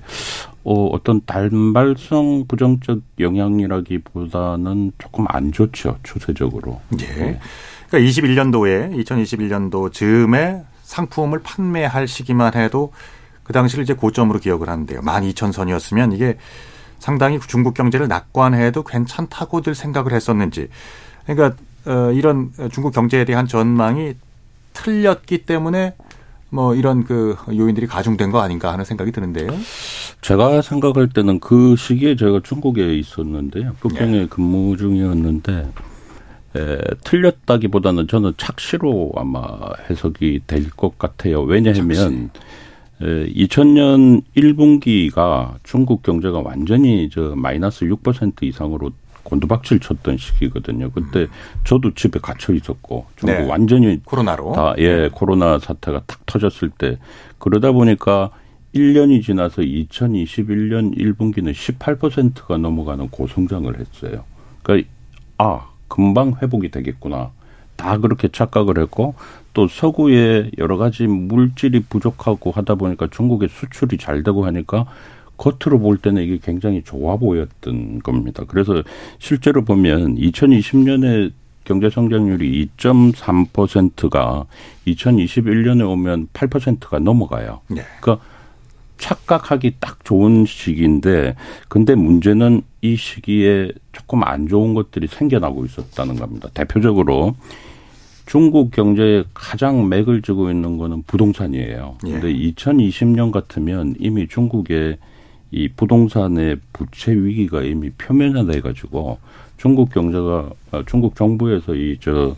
어, 어떤 단발성 부정적 영향이라기보다는 조금 안 좋죠 추세적으로. 예. 그러니까 21년도에 2021년도 즈음에 상품을 판매할 시기만 해도 그 당시를 이제 고점으로 기억을 하는데요. 12,000선이었으면 이게 상당히 중국 경제를 낙관해도 괜찮다고들 생각을 했었는지. 그러니까 어, 이런 중국 경제에 대한 전망이 틀렸기 때문에 뭐 이런 그 요인들이 가중된 거 아닌가 하는 생각이 드는데요. 제가 생각할 때는 그 시기에 제가 중국에 있었는데요. 북경에 네. 근무 중이었는데 에, 틀렸다기보다는 저는 착시로 아마 해석이 될 것 같아요. 왜냐하면 에, 2000년 1분기가 중국 경제가 완전히 저 마이너스 6% 이상으로 곤두박질 쳤던 시기거든요. 그때 음. 저도 집에 gat혀 있었고 중국 네. 완전히 코로나로 다 예, 네. 코로나 사태가 탁 터졌을 때 그러다 보니까 1년이 지나서 2021년 1분기는 18%가 넘어가는 고성장을 했어요. 그러니까 아, 금방 회복이 되겠구나. 다 그렇게 착각을 했고 또 서구에 여러 가지 물질이 부족하고 하다 보니까 중국의 수출이 잘 되고 하니까 겉으로 볼 때는 이게 굉장히 좋아 보였던 겁니다. 그래서 실제로 보면 2020년에 경제 성장률이 2.3%가 2021년에 오면 8%가 넘어가요. 네. 그러니까 착각하기 딱 좋은 시기인데 근데 문제는 이 시기에 조금 안 좋은 것들이 생겨나고 있었다는 겁니다. 대표적으로 중국 경제에 가장 맥을 쥐고 있는 거는 부동산이에요. 예. 근데 2020년 같으면 이미 중국의 이 부동산의 부채 위기가 이미 표면화돼 가지고 중국 경제가 아, 중국 정부에서 이 저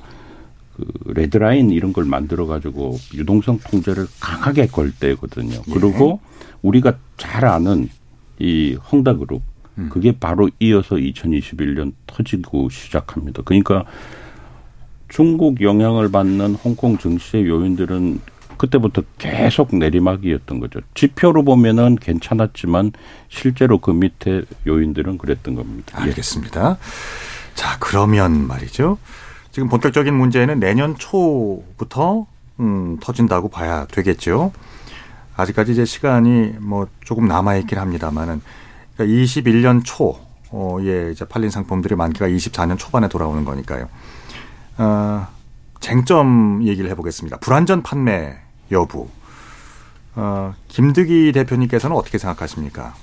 그 레드라인 이런 걸 만들어 가지고 유동성 통제를 강하게 걸 때거든요. 예. 그리고 우리가 잘 아는 이 헝다그룹 음. 그게 바로 이어서 2021년 터지고 시작합니다. 그러니까 중국 영향을 받는 홍콩 증시의 요인들은 그때부터 계속 내리막이었던 거죠. 지표로 보면은 괜찮았지만 실제로 그 밑에 요인들은 그랬던 겁니다. 예. 알겠습니다. 자, 그러면 말이죠. 지금 본격적인 문제는 내년 초부터 음, 터진다고 봐야 되겠죠. 아직까지 이제 시간이 뭐 조금 남아 있긴 합니다만은 그러니까 21년 초에 이제 팔린 상품들의 만기가 24년 초반에 돌아오는 거니까요. 어, 쟁점 얘기를 해보겠습니다. 불안전 판매 여부. 어, 김득희 대표님께서는 어떻게 생각하십니까?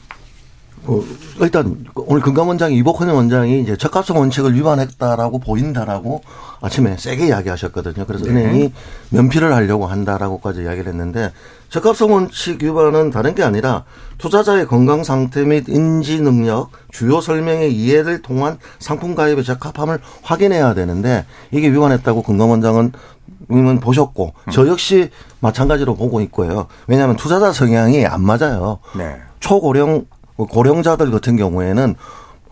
어, 일단 오늘 금감원장이 이복헌 원장이 이제 적합성 원칙을 위반했다라고 보인다라고 아침에 세게 이야기하셨거든요. 그래서 네. 은행이 면피를 하려고 한다라고까지 이야기를 했는데 적합성 원칙 위반은 다른 게 아니라 투자자의 건강 상태 및 인지 능력, 주요 설명의 이해를 통한 상품 가입의 적합함을 확인해야 되는데 이게 위반했다고 금감원장은 은 보셨고 음. 저 역시 마찬가지로 보고 있고요. 왜냐하면 투자자 성향이 안 맞아요. 네. 초고령 고령자들 같은 경우에는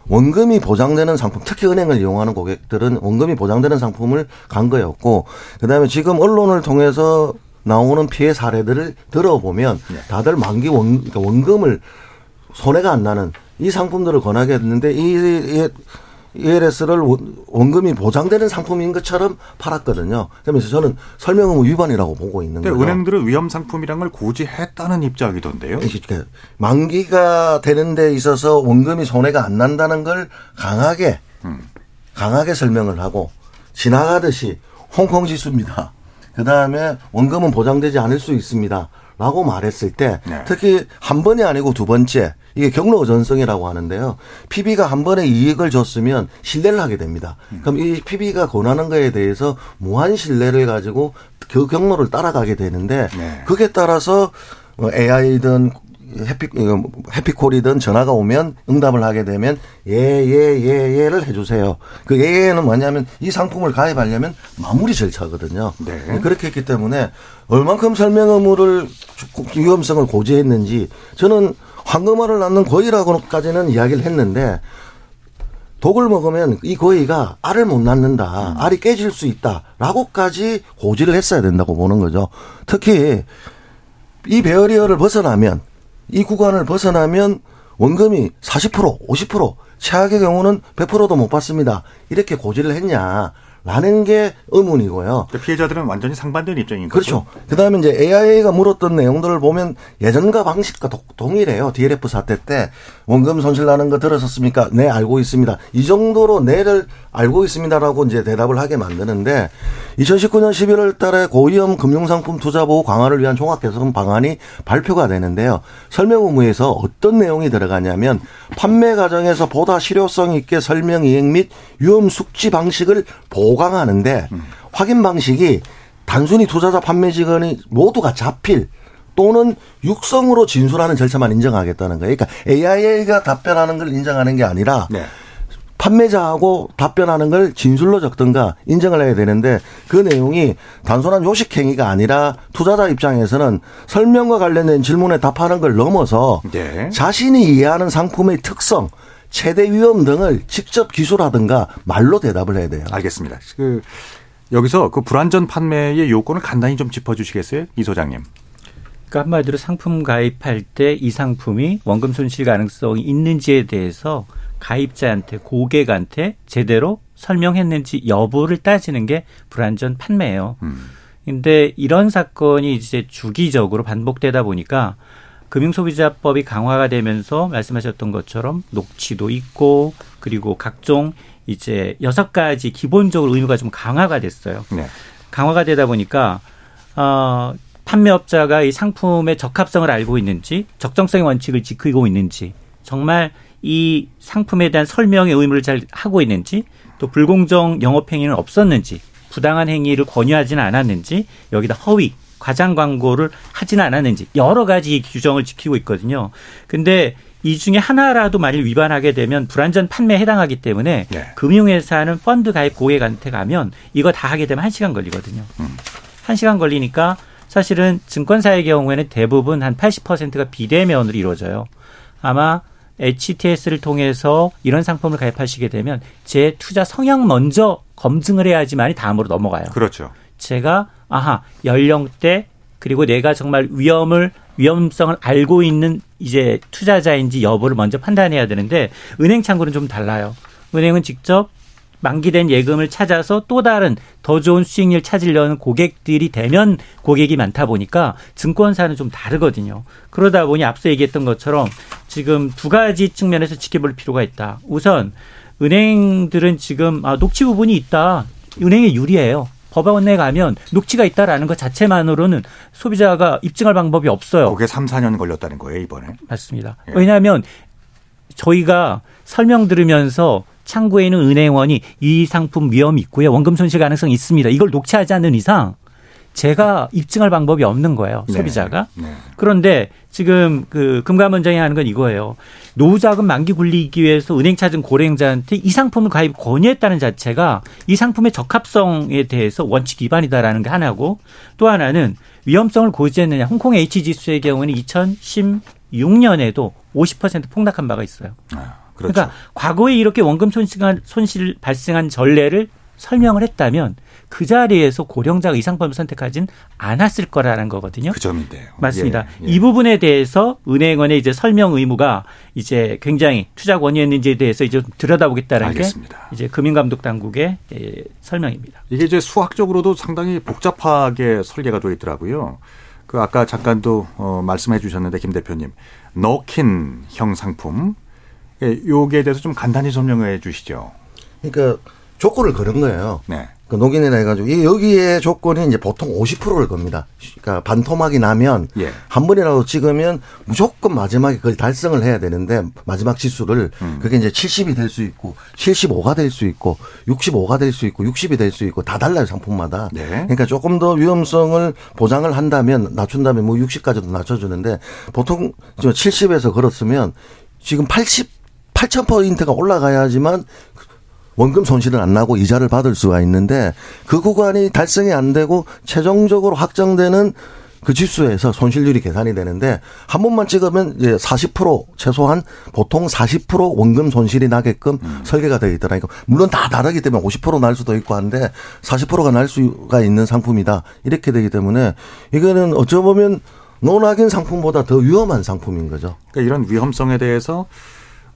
원금이 보장되는 상품, 특히 은행을 이용하는 고객들은 원금이 보장되는 상품을 간 거였고, 그 다음에 지금 언론을 통해서 나오는 피해 사례들을 들어보면 네. 다들 만기 원, 그러니까 원금을 손해가 안 나는 이 상품들을 권하게 했는데 이, ELS를 원금이 보장되는 상품인 것처럼 팔았거든요. 그러면서 저는 설명 의무 위반이라고 보고 있는 거죠. 은행들은 위험 상품이란 걸 고지했다는 입장이던데요. 그러니까 만기가 되는 데 있어서 원금이 손해가 안 난다는 걸 강하게 음. 강하게 설명을 하고 지나가듯이 홍콩 지수입니다. 그 다음에 원금은 보장되지 않을 수 있습니다. 라고 말했을 때 네. 특히 한 번이 아니고 두 번째 이게 경로 전성이라고 하는데요. PB가 한 번에 이익을 줬으면 신뢰를 하게 됩니다. 음. 그럼 이 PB가 권하는 거에 대해서 무한 신뢰를 가지고 그 경로를 따라가게 되는데 네. 그게 따라서 AI든 해피 해피콜이든 전화가 오면 응답을 하게 되면 예예예 예, 예, 를 해주세요. 그 예예는 뭐냐면 이 상품을 가입하려면 마무리 절차거든요. 네. 그렇게 했기 때문에 얼만큼 설명 의무를 위험성을 고지했는지 저는 황금알을 낳는 고의라고까지는 이야기를 했는데 독을 먹으면 이 고의가 알을 못 낳는다. 음. 알이 깨질 수 있다라고까지 고지를 했어야 된다고 보는 거죠. 특히 이 베어리어를 벗어나면 이 구간을 벗어나면 원금이 40% 50% 최악의 경우는 100%도 못 받습니다. 이렇게 고지를 했냐. 라는 게 의문이고요. 피해자들은 완전히 상반된 입장인 거죠. 그렇죠. 그다음에 이제 AIA가 물었던 내용들을 보면 예전과 방식과 동일해요. DLF 사태 때 원금 손실 나는 거 들었었습니까? 네, 알고 있습니다. 이 정도로 네를 알고 있습니다라고 이제 대답을 하게 만드는데 2019년 11월 달에 고위험 금융상품 투자 보호 강화를 위한 종합 개선 방안이 발표가 되는데요. 설명 의무에서 어떤 내용이 들어가냐면 판매 과정에서 보다 실효성 있게 설명 이행 및 위험 숙지 방식을 보 강하는데 음. 확인 방식이 단순히 투자자 판매 직원이 모두가 자필 또는 육성으로 진술하는 절차만 인정하겠다는 거예요. 그러니까 AIA가 답변하는 걸 인정하는 게 아니라 네. 판매자하고 답변하는 걸 진술로 적든가 인정을 해야 되는데 그 내용이 단순한 요식 행위가 아니라 투자자 입장에서는 설명과 관련된 질문에 답하는 걸 넘어서 네. 자신이 이해하는 상품의 특성, 최대 위험 등을 직접 기술하든가 말로 대답을 해야 돼요. 알겠습니다. 그 여기서 그 불안전 판매의 요건을 간단히 좀 짚어주시겠어요, 이 소장님? 그러니까 한마디로 상품 가입할 때 이 상품이 원금 손실 가능성이 있는지에 대해서 가입자한테 고객한테 제대로 설명했는지 여부를 따지는 게 불안전 판매예요. 음. 근데 이런 사건이 이제 주기적으로 반복되다 보니까 금융소비자법이 강화가 되면서 말씀하셨던 것처럼 녹취도 있고 그리고 각종 이제 여섯 가지 기본적으로 의무가 좀 강화가 됐어요. 네. 강화가 되다 보니까 어 판매업자가 이 상품의 적합성을 알고 있는지 적정성의 원칙을 지키고 있는지 정말 이 상품에 대한 설명의 의무를 잘 하고 있는지 또 불공정 영업 행위는 없었는지 부당한 행위를 권유하지는 않았는지 여기다 허위 과장 광고를 하지는 않았는지 여러 가지 규정을 지키고 있거든요. 근데 이 중에 하나라도 만일 위반하게 되면 불안전 판매에 해당하기 때문에 네. 금융회사는 펀드 가입 고객한테 가면 이거 다 하게 되면 한시간 걸리거든요. 음. 1시간 걸리니까 사실은 증권사의 경우에는 대부분 한 80%가 비대면으로 이루어져요. 아마 HTS를 통해서 이런 상품을 가입하시게 되면 제 투자 성향 먼저 검증을 해야지만이 다음으로 넘어가요. 그렇죠. 제가 아하 연령대 그리고 내가 정말 위험을 위험성을 알고 있는 이제 투자자인지 여부를 먼저 판단해야 되는데 은행 창구는 좀 달라요. 은행은 직접 만기된 예금을 찾아서 또 다른 더 좋은 수익률 찾으려는 고객들이 되면 고객이 많다 보니까 증권사는 좀 다르거든요. 그러다 보니 앞서 얘기했던 것처럼 지금 두 가지 측면에서 지켜볼 필요가 있다. 우선 은행들은 지금 아, 녹취 부분이 있다. 은행에 유리해요. 법원에 가면 녹취가 있다라는 것 자체만으로는 소비자가 입증할 방법이 없어요. 그게 3, 4년 걸렸다는 거예요, 이번에. 맞습니다. 예. 왜냐하면 저희가 설명 들으면서 창구에 있는 은행원이 이 상품 위험이 있고요. 원금 손실 가능성이 있습니다. 이걸 녹취하지 않는 이상 제가 입증할 방법이 없는 거예요. 네. 소비자가. 네. 네. 그런데 지금 그 금감원장이 하는 건 이거예요. 노후자금 만기 굴리기 위해서 은행 찾은 고령자한테 이 상품을 가입 권유했다는 자체가 이 상품의 적합성에 대해서 원칙 위반이다라는 게 하나고 또 하나는 위험성을 고지했느냐. 홍콩 H지수의 경우는 2016년에도 50% 폭락한 바가 있어요. 아. 그렇죠. 그러니까 과거에 이렇게 원금 손실, 손실 발생한 전례를 설명을 했다면 그 자리에서 고령자가 이 상품을 선택하진 않았을 거라는 거거든요. 그 점인데요. 맞습니다. 예, 예. 이 부분에 대해서 은행원의 이제 설명 의무가 이제 굉장히 투자 권유했는지에 대해서 이제 들여다보겠다는 알겠습니다. 게 이제 금융감독 당국의 예, 설명입니다. 이게 이제 수학적으로도 상당히 복잡하게 설계가 되어 있더라고요. 그 아까 잠깐도 어, 말씀해 주셨는데 김 대표님 너킨형 상품 예, 요기에 대해서 좀 간단히 설명해 주시죠. 그러니까 조건을 걸은 거예요. 네. 그 녹인이라 해가지고 여기에 조건이 이제 보통 50%를 겁니다. 그러니까 반토막이 나면 예. 한 번이라도 찍으면 무조건 마지막에 그걸 달성을 해야 되는데 마지막 지수를 음. 그게 이제 70이 될 수 있고 75가 될 수 있고 65가 될 수 있고 60이 될 수 있고 다 달라요 상품마다. 네. 그러니까 조금 더 위험성을 보장을 한다면 낮춘다면 뭐 60까지도 낮춰주는데 보통 70에서 걸었으면 지금 80 8,000%가 올라가야지만 원금 손실은 안 나고 이자를 받을 수가 있는데 그 구간이 달성이 안 되고 최종적으로 확정되는 그 지수에서 손실률이 계산이 되는데 한 번만 찍으면 이제 40% 최소한 보통 40% 원금 손실이 나게끔 음. 설계가 되어 있더라니까 물론 다 다르기 때문에 50%날 수도 있고 한데 40%가 날 수가 있는 상품이다 이렇게 되기 때문에 이거는 어쩌 보면 노낙인 상품보다 더 위험한 상품인 거죠. 그러니까 이런 위험성에 대해서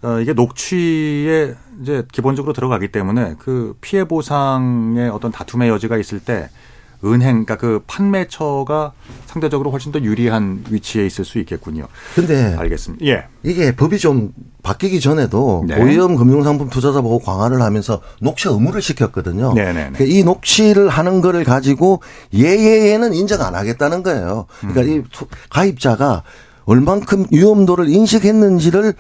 어, 이게 녹취에 이제 기본적으로 들어가기 때문에 그 피해 보상의 어떤 다툼의 여지가 있을 때 은행, 그러니까 그 판매처가 상대적으로 훨씬 더 유리한 위치에 있을 수 있겠군요. 근데 알겠습니다. 예. 이게 법이 좀 바뀌기 전에도 네. 고위험 금융상품 투자자 보호 강화를 하면서 녹취 의무를 시켰거든요. 네네. 그러니까 이 녹취를 하는 거를 가지고 예예에는 인정 안 하겠다는 거예요. 그러니까 음. 이 가입자가 얼만큼 위험도를 인식했는지를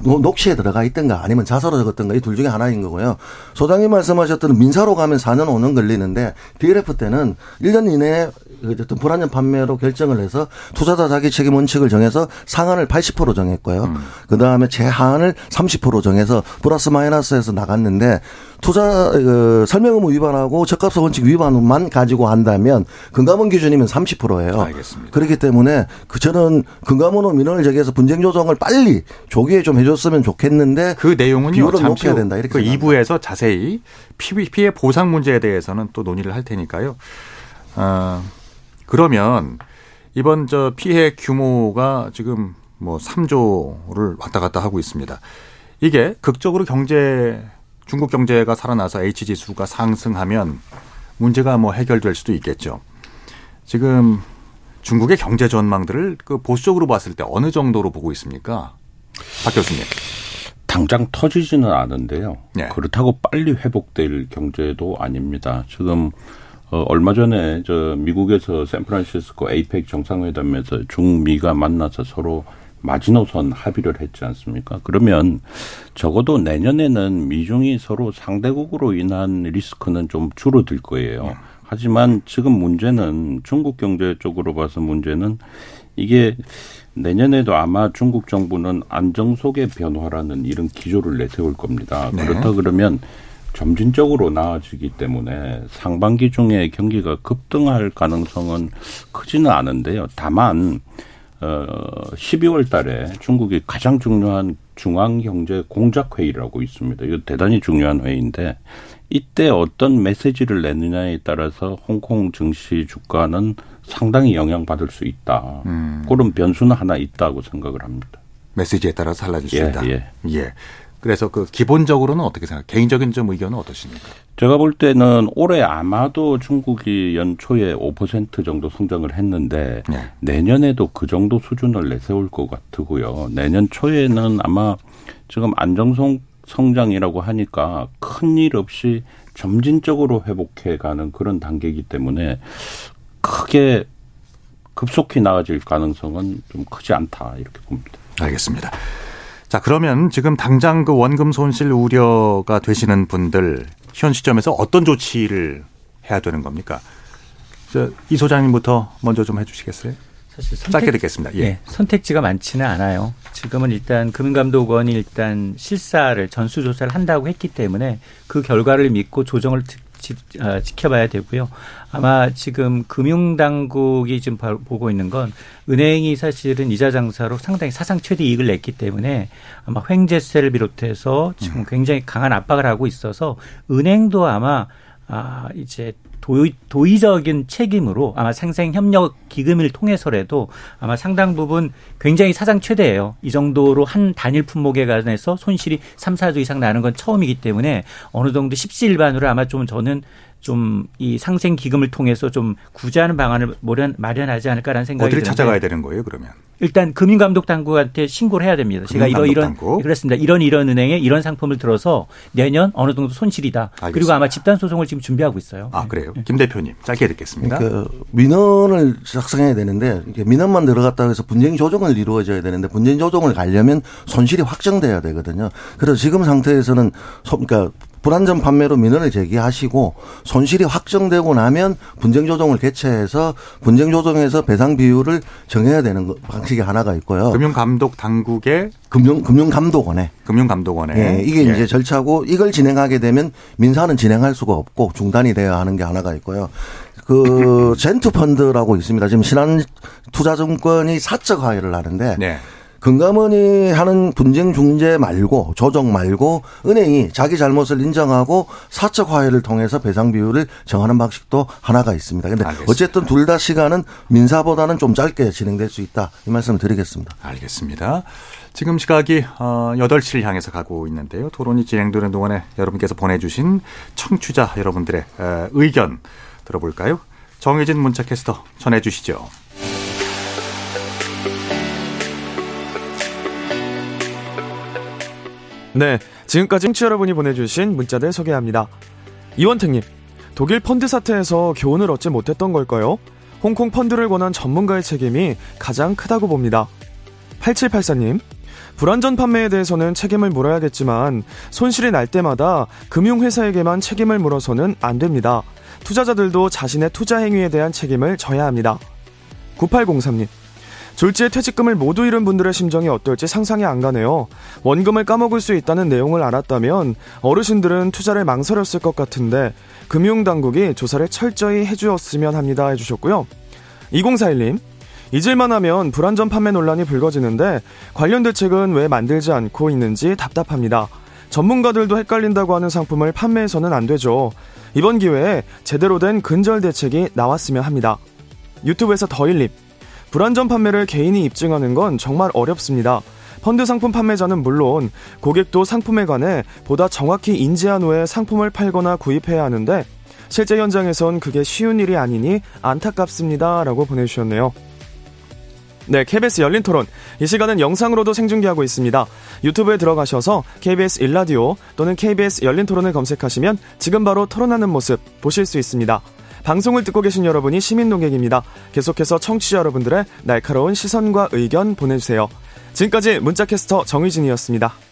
녹취에 들어가 있던가 아니면 자서로 적었던가 이 둘 중에 하나인 거고요. 소장님 말씀하셨던 민사로 가면 4년 5년 걸리는데 DLF 때는 1년 이내에 어쨌든 불안전 판매로 결정을 해서 투자자 자기 책임 원칙을 정해서 상한을 80% 정했고요. 음. 그 다음에 제한을 30% 정해서 플러스 마이너스해서 나갔는데 투자 그 설명 의무 위반하고 적합사 원칙 위반만 가지고 한다면 금감원 기준이면 30%예요. 알겠습니다. 그렇기 때문에 그 저는 금감원으로 민원을 제기해서 분쟁 조정을 빨리 조기에 좀 해줬으면 좋겠는데 그 내용은요. 잠시 후 된다. 이렇게 그 2부에서 자세히 피해 보상 문제에 대해서는 또 논의를 할 테니까요. 어, 그러면 이번 저 피해 규모가 지금 뭐 3조를 왔다 갔다 하고 있습니다. 이게 극적으로 경제 중국 경제가 살아나서 H 지수가 상승하면 문제가 뭐 해결될 수도 있겠죠. 지금 중국의 경제 전망들을 그 보수적으로 봤을 때 어느 정도로 보고 있습니까? 박 교수님. 당장 터지지는 않은데요. 네. 그렇다고 빨리 회복될 경제도 아닙니다. 지금 어, 얼마 전에 저 미국에서 샌프란시스코 에이펙 정상회담에서 중미가 만나서 서로 마지노선 합의를 했지 않습니까? 그러면 적어도 내년에는 미중이 서로 상대국으로 인한 리스크는 좀 줄어들 거예요. 네. 하지만 지금 문제는 중국 경제 쪽으로 봐서 문제는 이게 내년에도 아마 중국 정부는 안정 속의 변화라는 이런 기조를 내세울 겁니다. 네. 그렇다 그러면 점진적으로 나아지기 때문에 상반기 중에 경기가 급등할 가능성은 크지는 않은데요. 다만 어 12월 달에 중국이 가장 중요한 중앙경제 공작회의라고 있습니다. 이거 대단히 중요한 회의인데 이때 어떤 메시지를 내느냐에 따라서 홍콩 증시 주가는 상당히 영향받을 수 있다. 음. 그런 변수는 하나 있다고 생각을 합니다. 메시지에 따라서 달라질 수 예, 있다. 예. 예. 그래서 그 기본적으로는 어떻게 생각? 개인적인 좀 의견은 어떠십니까? 제가 볼 때는 올해 아마도 중국이 연초에 5% 정도 성장을 했는데 네. 내년에도 그 정도 수준을 내세울 것 같고요. 내년 초에는 아마 지금 안정성 성장이라고 하니까 큰 일 없이 점진적으로 회복해 가는 그런 단계이기 때문에 크게 급속히 나아질 가능성은 좀 크지 않다 이렇게 봅니다. 알겠습니다. 자, 그러면 지금 당장 그 원금 손실 우려가 되시는 분들 현 시점에서 어떤 조치를 해야 되는 겁니까? 이 소장님부터 먼저 좀 해주시겠어요? 사실 선택, 짧게 듣겠습니다. 예. 네, 선택지가 많지는 않아요. 지금은 일단 금감독원이 일단 실사를 전수조사를 한다고 했기 때문에 그 결과를 믿고 조정을 지, 어, 지켜봐야 되고요. 아마 지금 금융당국이 지금 보고 있는 건 은행이 사실은 이자 장사로 상당히 사상 최대 이익을 냈기 때문에 아마 횡재세를 비롯해서 지금 음. 굉장히 강한 압박을 하고 있어서 은행도 아마 아 이제 도의, 도의적인 책임으로 아마 생생협력 기금을 통해서라도 아마 상당 부분 굉장히 사상 최대예요. 이 정도로 한 단일 품목에 관해서 손실이 3, 4조 이상 나는 건 처음이기 때문에 어느 정도 십시일반으로 아마 좀 저는 좀 이 상생 기금을 통해서 좀 구제하는 방안을 마련, 하지 않을까라는 생각이 어디를 찾아가야 되는 거예요, 그러면? 일단 금융감독 당국한테 신고를 해야 됩니다. 제가 이런 이런 그렇습니다. 이런 이런 은행에 이런 상품을 들어서 내년 어느 정도 손실이다. 알겠습니다. 그리고 아마 집단 소송을 지금 준비하고 있어요. 아 그래요? 김 대표님 짧게 듣겠습니다. 그 민원을 작성해야 되는데 민원만 들어갔다고 해서 분쟁 조정을 이루어져야 되는데 분쟁 조정을 가려면 손실이 확정돼야 되거든요. 그래서 지금 상태에서는 그러니까 불안전 판매로 민원을 제기하시고 손실이 확정되고 나면 분쟁 조정을 개최해서 분쟁 조정에서 배상 비율을 정해야 되는 방식이 하나가 있고요. 금융 감독 당국의 금융 금융 감독원에 금융 감독원에 예, 이게 예. 이제 절차고 이걸 진행하게 되면 민사는 진행할 수가 없고 중단이 되어야 하는 게 하나가 있고요. 그 젠투 펀드라고 있습니다. 지금 신한 투자증권이 사적 화해를 하는데 네. 금감원이 하는 분쟁 중재 말고 조정 말고 은행이 자기 잘못을 인정하고 사적 화해를 통해서 배상 비율을 정하는 방식도 하나가 있습니다. 근데 알겠습니다. 어쨌든 둘 다 시간은 민사보다는 좀 짧게 진행될 수 있다. 이 말씀을 드리겠습니다. 알겠습니다. 지금 시각이 어, 8시를 향해서 가고 있는데요. 토론이 진행되는 동안에 여러분께서 보내주신 청취자 여러분들의 에, 의견 들어볼까요? 정혜진 문자캐스터 전해주시죠. 네, 지금까지 청취 여러분이 보내주신 문자들 소개합니다. 이원택님, 독일 펀드 사태에서 교훈을 얻지 못했던 걸까요? 홍콩 펀드를 권한 전문가의 책임이 가장 크다고 봅니다. 8784님, 불안전 판매에 대해서는 책임을 물어야겠지만 손실이 날 때마다 금융회사에게만 책임을 물어서는 안 됩니다. 투자자들도 자신의 투자 행위에 대한 책임을 져야 합니다. 9803님, 졸지에 퇴직금을 모두 잃은 분들의 심정이 어떨지 상상이 안 가네요. 원금을 까먹을 수 있다는 내용을 알았다면 어르신들은 투자를 망설였을 것 같은데 금융당국이 조사를 철저히 해주었으면 합니다 해주셨고요. 2041님 잊을만 하면 불안전 판매 논란이 불거지는데 관련 대책은 왜 만들지 않고 있는지 답답합니다. 전문가들도 헷갈린다고 하는 상품을 판매해서는 안 되죠. 이번 기회에 제대로 된 근절 대책이 나왔으면 합니다. 유튜브에서 더일립 불안전 판매를 개인이 입증하는 건 정말 어렵습니다. 펀드 상품 판매자는 물론 고객도 상품에 관해 보다 정확히 인지한 후에 상품을 팔거나 구입해야 하는데 실제 현장에선 그게 쉬운 일이 아니니 안타깝습니다. 라고 보내주셨네요. 네, KBS 열린 토론. 이 시간은 영상으로도 생중계하고 있습니다. 유튜브에 들어가셔서 KBS 일라디오 또는 KBS 열린 토론을 검색하시면 지금 바로 토론하는 모습 보실 수 있습니다. 방송을 듣고 계신 여러분이 시민 농객입니다. 계속해서 청취자 여러분들의 날카로운 시선과 의견 보내주세요. 지금까지 문자캐스터 정의진이었습니다.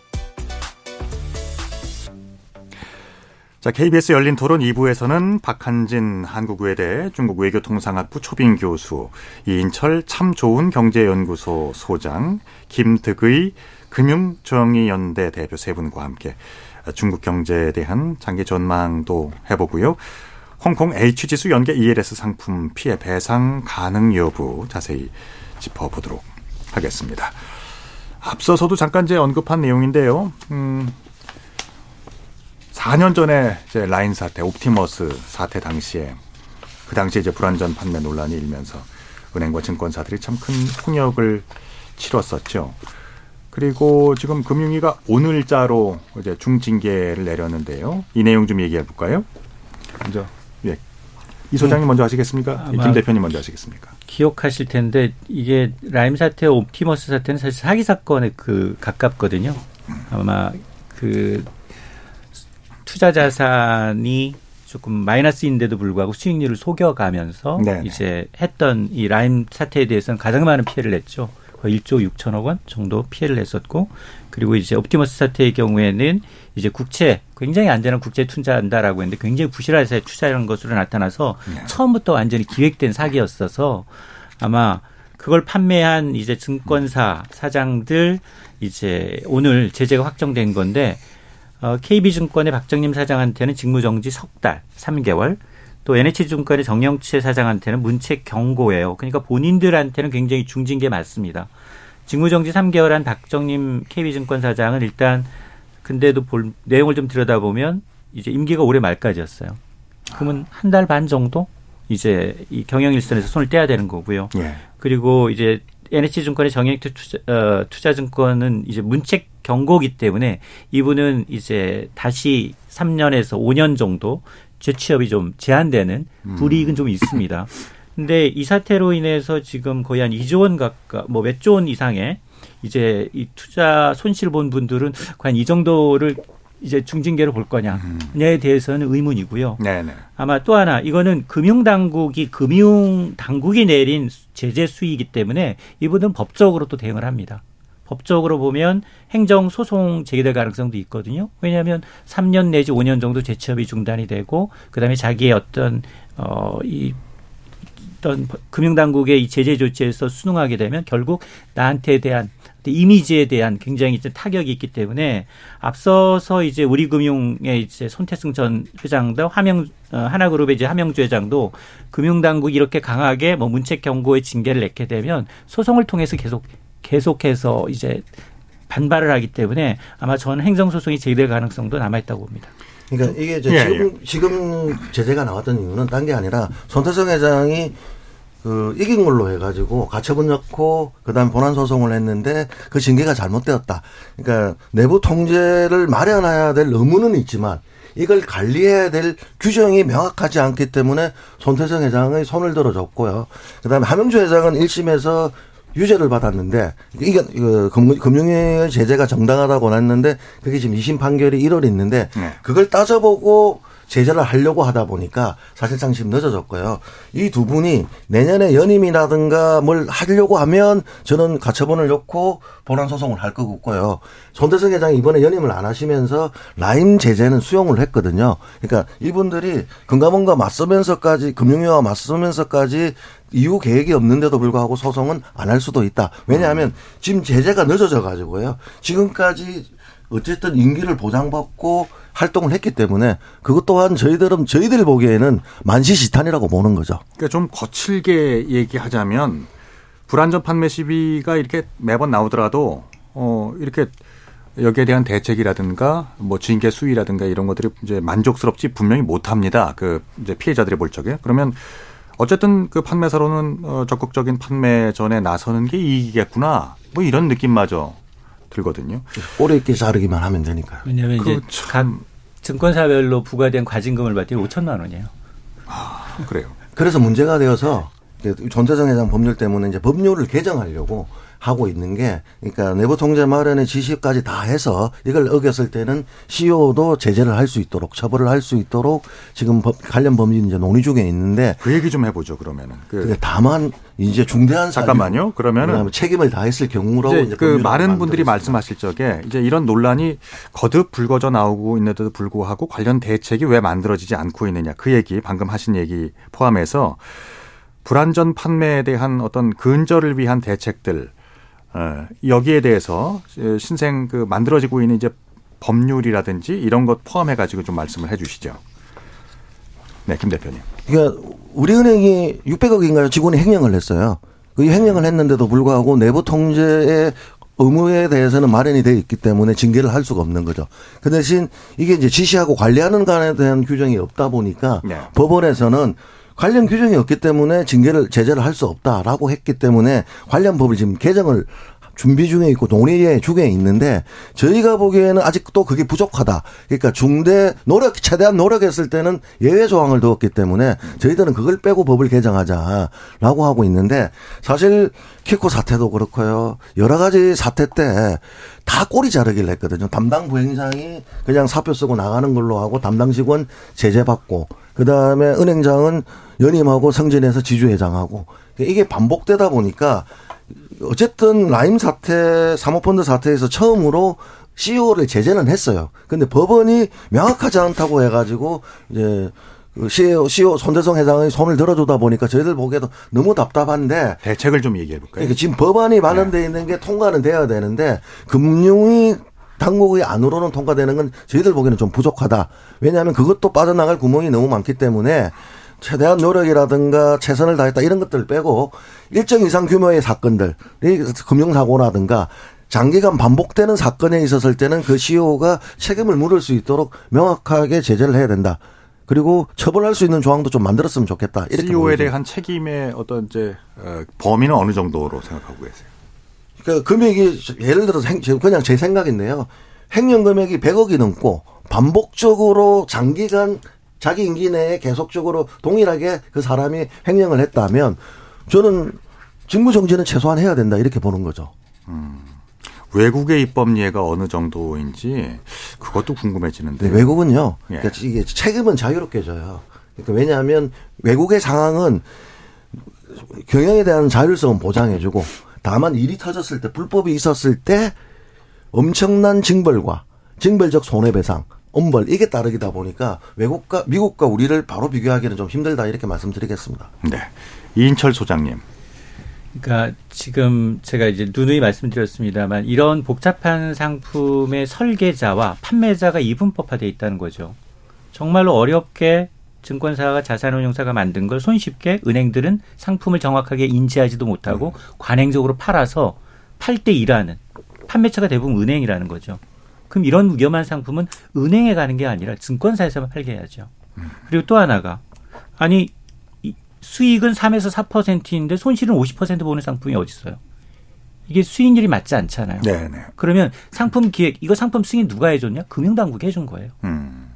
자, KBS 열린 토론 2부에서는 박한진 한국외대 중국 외교통상학부 초빙 교수, 이인철 참 좋은 경제연구소 소장, 김득의 금융정의연대 대표 세 분과 함께 중국 경제에 대한 장기 전망도 해보고요. 홍콩 H지수 연계 ELS 상품 피해 배상 가능 여부 자세히 짚어보도록 하겠습니다. 앞서서도 잠깐 제 언급한 내용인데요. 음, 4년 전에 이제 라인 사태, 옵티머스 사태 당시에 그 당시에 이제 불안전 판매 논란이 일면서 은행과 증권사들이 참 큰 폭력을 치렀었죠. 그리고 지금 금융위가 오늘자로 이제 중징계를 내렸는데요. 이 내용 좀 얘기해 볼까요? 먼저 예. 이 소장님 네. 먼저 하시겠습니까? 김 대표님 먼저 하시겠습니까? 기억하실 텐데 이게 라임 사태, 옵티머스 사태는 사실 사기 사건에 그 가깝거든요. 아마 그 투자 자산이 조금 마이너스인데도 불구하고 수익률을 속여가면서 네네. 이제 했던 이 라임 사태에 대해서는 가장 많은 피해를 냈죠. 거의 1조 6천억 원 정도 피해를 냈었고 그리고 이제 옵티머스 사태의 경우에는 이제 국채 굉장히 안전한 국채 투자한다라고 했는데 굉장히 부실하게 투자하는 것으로 나타나서 네. 처음부터 완전히 기획된 사기였어서 아마 그걸 판매한 이제 증권사 사장들 이제 오늘 제재가 확정된 건데 어, KB증권의 박정림 사장한테는 직무정지 석 달, 3개월, 또 NH증권의 정영채 사장한테는 문책 경고예요. 그러니까 본인들한테는 굉장히 중징계 맞습니다. 직무정지 3개월 한 박정림 KB증권 사장은 일단 근데도 볼 내용을 좀 들여다보면 이제 임기가 올해 말까지였어요. 그러면 한 달 반 정도 이제 이 경영 일선에서 손을 떼야 되는 거고요. 예. 그리고 이제 NH증권의 정액 투자, 어, 투자증권은 이제 문책 경고기 때문에 이분은 이제 다시 3년에서 5년 정도 재취업이 좀 제한되는 음. 불이익은 좀 있습니다. 근데 이 사태로 인해서 지금 거의 한 2조 원 가까 뭐 몇 조 원 이상의 이제 이 투자 손실 본 분들은 과연 이 정도를 이제 중징계로 볼 거냐에 음. 대해서는 의문이고요. 네네. 아마 또 하나 이거는 금융당국이 금융당국이 내린 제재 수위이기 때문에 이분은 법적으로 또 대응을 합니다. 법적으로 보면 행정 소송 제기될 가능성도 있거든요. 왜냐하면 3년 내지 5년 정도 재취업이 중단이 되고 그다음에 자기의 어떤 어이 어떤 금융당국의 이 제재 조치에서 순응하게 되면 결국 나한테 대한 이미지에 대한 굉장히 이제 타격이 있기 때문에 앞서서 이제 우리금융의 이제 손태승 전 회장도 하명 어, 하나그룹의 이제 하명주 회장도 금융당국이 이렇게 강하게 뭐 문책 경고의 징계를 냈게 되면 소송을 통해서 계속 계속해서 이제 반발을 하기 때문에 아마 저는 행정소송이 제기될 가능성도 남아있다고 봅니다. 그러니까 이게 이제 예, 지금, 예. 지금 제재가 나왔던 이유는 딴 게 아니라 손태성 회장이 그 이긴 걸로 해가지고 가처분 넣고 그다음 본안 소송을 했는데 그 징계가 잘못되었다. 그러니까 내부 통제를 마련해야 될 의무는 있지만 이걸 관리해야 될 규정이 명확하지 않기 때문에 손태성 회장의 손을 들어줬고요. 그다음에 하명주 회장은 1심에서 유죄를 받았는데 이게 그 금융의 제재가 정당하다고 했는데 그게 지금 2심 판결이 1월 있는데 네. 그걸 따져보고 제재를 하려고 하다 보니까 사실상 지금 늦어졌고요. 이 두 분이 내년에 연임이라든가 뭘 하려고 하면 저는 가처분을 넣고 본안 소송을 할 거고 있고요. 손대성 회장이 이번에 연임을 안 하시면서 라임 제재는 수용을 했거든요. 그러니까 이분들이 금감원과 맞서면서까지 금융위와 맞서면서까지 이후 계획이 없는데도 불구하고 소송은 안 할 수도 있다. 왜냐하면 지금 제재가 늦어져 가지고요. 지금까지 어쨌든 임기를 보장받고 활동을 했기 때문에 그것 또한 저희들은 저희들 보기에는 만시지탄이라고 보는 거죠. 그러니까 좀 거칠게 얘기하자면 불안전 판매 시비가 이렇게 매번 나오더라도 어 이렇게 여기에 대한 대책이라든가 뭐 징계 수위라든가 이런 것들이 이제 만족스럽지 분명히 못합니다. 그 이제 피해자들이 볼 적에 그러면 어쨌든 그 판매사로는 어 적극적인 판매 전에 나서는 게 이익이겠구나. 뭐 이런 느낌마저 들거든요. 꼬리 있게 자르기만 하면 되니까요. 왜냐하면 이제 각 증권사별로 부과된 과징금을 받기는 5천만 원이에요. 아, 그래요. 그래서 문제가 되어서 전태정 회장 법률 때문에 이제 법률을 개정하려고 하고 있는 게 그러니까 내부 통제 마련의 지시까지 다 해서 이걸 어겼을 때는 CEO도 제재를 할 수 있도록 처벌을 할 수 있도록 지금 법, 관련 법률이 이제 논의 중에 있는데 그 얘기 좀 해보죠 그러면은. 그 다만 이제 중대한 잠깐만요. 그러면은 책임을 다했을 경우라고 이제, 이제 그 많은 분들이 말씀하실 적에 이제 이런 논란이 거듭 불거져 나오고 있는데도 불구하고 관련 대책이 왜 만들어지지 않고 있느냐 그 얘기 방금 하신 얘기 포함해서 불안전 판매에 대한 어떤 근절을 위한 대책들 어, 여기에 대해서 신생 그 만들어지고 있는 이제 법률이라든지 이런 것 포함해 가지고 좀 말씀을 해 주시죠. 네, 김 대표님. 그러니까 우리은행이 600억인가요? 직원이 횡령을 했어요. 그 횡령을 했는데도 불구하고 내부 통제의 의무에 대해서는 마련이 되어 있기 때문에 징계를 할 수가 없는 거죠. 그 대신 이게 이제 지시하고 관리하는 간에 대한 규정이 없다 보니까 네. 법원에서는 관련 규정이 없기 때문에 징계를 제재를 할 수 없다라고 했기 때문에 관련 법을 지금 개정을 준비 중에 있고 논의 중에 있는데 저희가 보기에는 아직도 그게 부족하다. 그러니까 중대 노력 최대한 노력했을 때는 예외 조항을 두었기 때문에 저희들은 그걸 빼고 법을 개정하자라고 하고 있는데 사실 키코 사태도 그렇고요. 여러 가지 사태 때 다 꼬리 자르기를 했거든요. 담당 부행장이 그냥 사표 쓰고 나가는 걸로 하고 담당 직원 제재 받고 그다음에 은행장은 연임하고 승진해서 지주회장하고 이게 반복되다 보니까 어쨌든 라임 사태, 사모펀드 사태에서 처음으로 CEO를 제재는 했어요. 근데 법원이 명확하지 않다고 해가지고 이제 그 CEO, CEO 손대성 회장의 손을 들어주다 보니까 저희들 보기에도 너무 답답한데 대책을 좀 얘기해 볼까요? 그러니까 지금 법안이 마련돼 네. 있는 게 통과는 돼야 되는데 금융이 당국의 안으로는 통과되는 건 저희들 보기에는 좀 부족하다. 왜냐하면 그것도 빠져나갈 구멍이 너무 많기 때문에 최대한 노력이라든가 최선을 다했다 이런 것들 빼고 일정 이상 규모의 사건들, 금융사고라든가 장기간 반복되는 사건에 있었을 때는 그 CEO가 책임을 물을 수 있도록 명확하게 제재를 해야 된다. 그리고 처벌할 수 있는 조항도 좀 만들었으면 좋겠다. 이렇게 CEO에 대한 책임의 어떤 이제 어, 범위는 어느 정도로 생각하고 계세요? 그 금액이 예를 들어서 그냥 제 생각인데요. 횡령 금액이 100억이 넘고 반복적으로 장기간 자기 임기 내에 계속적으로 동일하게 그 사람이 횡령을 했다면 저는 직무 정지는 최소한 해야 된다 이렇게 보는 거죠. 음. 외국의 입법 예가 어느 정도인지 그것도 궁금해지는데. 네, 외국은요. 예. 그러니까 이게 책임은 자유롭게 져요. 그러니까 왜냐하면 외국의 상황은 경영에 대한 자율성은 보장해주고 다만 일이 터졌을 때 불법이 있었을 때 엄청난 징벌과 징벌적 손해배상 엄벌 이게 따르기다 보니까 외국과 미국과 우리를 바로 비교하기는 좀 힘들다 이렇게 말씀드리겠습니다. 네. 이인철 소장님. 그러니까 지금 제가 이제 누누이 말씀드렸습니다만 이런 복잡한 상품의 설계자와 판매자가 이분법화돼 있다는 거죠. 정말로 어렵게 증권사가 자산운용사가 만든 걸 손쉽게 은행들은 상품을 정확하게 인지하지도 못하고 음. 관행적으로 팔아서 팔 때 일하는 판매처가 대부분 은행이라는 거죠. 그럼 이런 위험한 상품은 은행에 가는 게 아니라 증권사에서만 팔게 해야죠. 음. 그리고 또 하나가 아니 수익은 3에서 4%인데 손실은 50% 보는 상품이 어디 있어요? 이게 수익률이 맞지 않잖아요. 네네. 그러면 상품 기획 이거 상품 승인 누가 해줬냐? 금융당국이 해준 거예요. 음.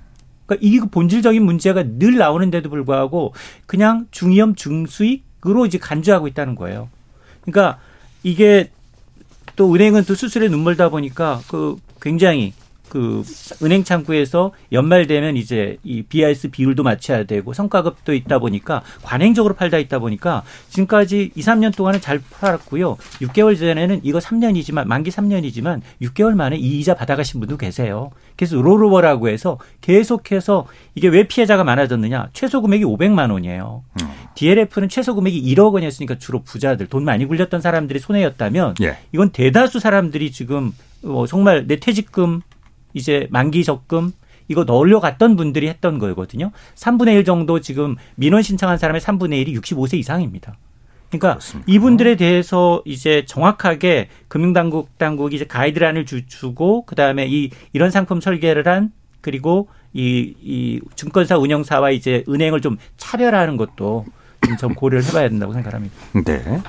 그러니까 이게 본질적인 문제가 늘 나오는데도 불구하고 그냥 중위험 중수익으로 이제 간주하고 있다는 거예요. 그러니까 이게 또 은행은 또 수술에 눈물다 보니까 그 굉장히 그 은행 창구에서 연말 되면 이제 이 BIS 비율도 맞춰야 되고 성과급도 있다 보니까 관행적으로 팔다 있다 보니까 지금까지 2, 3년 동안은 잘 팔았고요. 6개월 전에는 이거 3년이지만 만기 3년이지만 6개월 만에 이 이자 받아가신 분도 계세요. 그래서 롤오버라고 해서 계속해서 이게 왜 피해자가 많아졌느냐? 최소 금액이 500만 원이에요. 음. DLF는 최소 금액이 1억 원이었으니까 주로 부자들 돈 많이 굴렸던 사람들이 손해였다면 예. 이건 대다수 사람들이 지금 어, 정말 내 퇴직금 이제 만기 적금 이거 넣으려 갔던 분들이 했던 거거든요. 3분의 1 정도 지금 민원 신청한 사람의 3분의 1이 65세 이상입니다. 그러니까 그렇습니다. 이분들에 대해서 이제 정확하게 금융당국 당국이 이제 가이드라인을 주, 주고 그다음에 이 이런 상품 설계를 한 그리고 이, 이 증권사 운영사와 이제 은행을 좀 차별하는 것도 좀 고려를 해봐야 된다고 생각합니다. 네.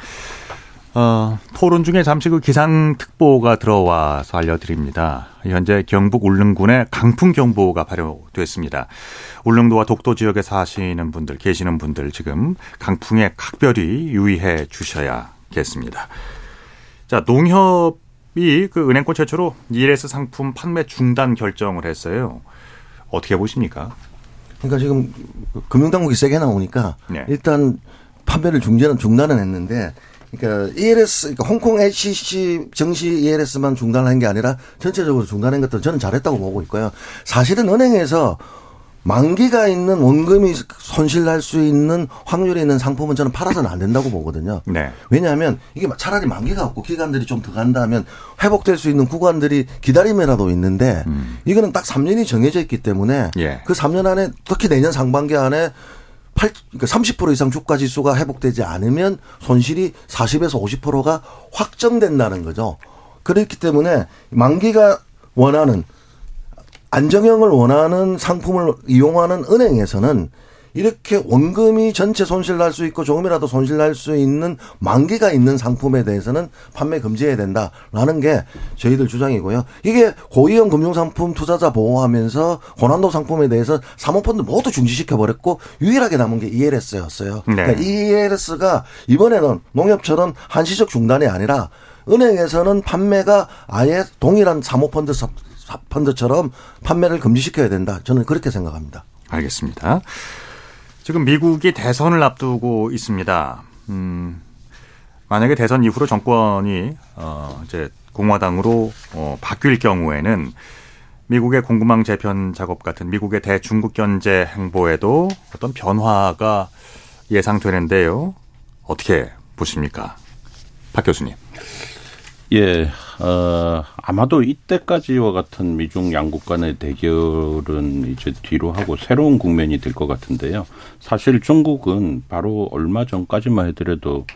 어, 토론 중에 잠시 그 기상특보가 들어와서 알려드립니다. 현재 경북 울릉군에 강풍 경보가 발효됐습니다. 울릉도와 독도 지역에 사시는 분들, 계시는 분들 지금 강풍에 각별히 유의해 주셔야겠습니다. 자, 농협이 그 은행권 최초로 ELS 상품 판매 중단 결정을 했어요. 어떻게 보십니까? 그러니까 지금 금융당국이 세게 나오니까 네. 일단 판매를 중단은 중단은 했는데 그러니까 ELS, 그러니까 홍콩 HCC 정시 ELS만 중단한 게 아니라 전체적으로 중단한 것도 저는 잘했다고 보고 있고요. 사실은 은행에서 만기가 있는 원금이 손실날 수 있는 확률이 있는 상품은 저는 팔아서는 안 된다고 보거든요. 네. 왜냐하면 이게 차라리 만기가 없고 기간들이 좀 더 간다면 회복될 수 있는 구간들이 기다림이라도 있는데 음. 이거는 딱 3년이 정해져 있기 때문에 예. 그 3년 안에 특히 내년 상반기 안에 8, 그러니까 30% 이상 주가 지수가 회복되지 않으면 손실이 40에서 50%가 확정된다는 거죠. 그렇기 때문에 만기가 원하는 안정형을 원하는 상품을 이용하는 은행에서는 이렇게 원금이 전체 손실 날 수 있고 조금이라도 손실 날 수 있는 만기가 있는 상품에 대해서는 판매 금지해야 된다라는 게 저희들 주장이고요. 이게 고위험 금융상품 투자자 보호하면서 고난도 상품에 대해서 사모펀드 모두 중지시켜 버렸고 유일하게 남은 게 ELS였어요. 네. 그러니까 ELS가 이번에는 농협처럼 한시적 중단이 아니라 은행에서는 판매가 아예 동일한 사모펀드 펀드처럼 판매를 금지시켜야 된다. 저는 그렇게 생각합니다. 알겠습니다. 지금 미국이 대선을 앞두고 있습니다. 음, 만약에 대선 이후로 정권이 어 이제 공화당으로 어 바뀔 경우에는 미국의 공급망 재편 작업 같은 미국의 대중국 견제 행보에도 어떤 변화가 예상되는데요. 어떻게 보십니까? 박 교수님. 예, 어, 아마도 이때까지와 같은 미중 양국 간의 대결은 이제 뒤로 하고 새로운 국면이 될 것 같은데요. 사실 중국은 바로 얼마 전까지만 해더라도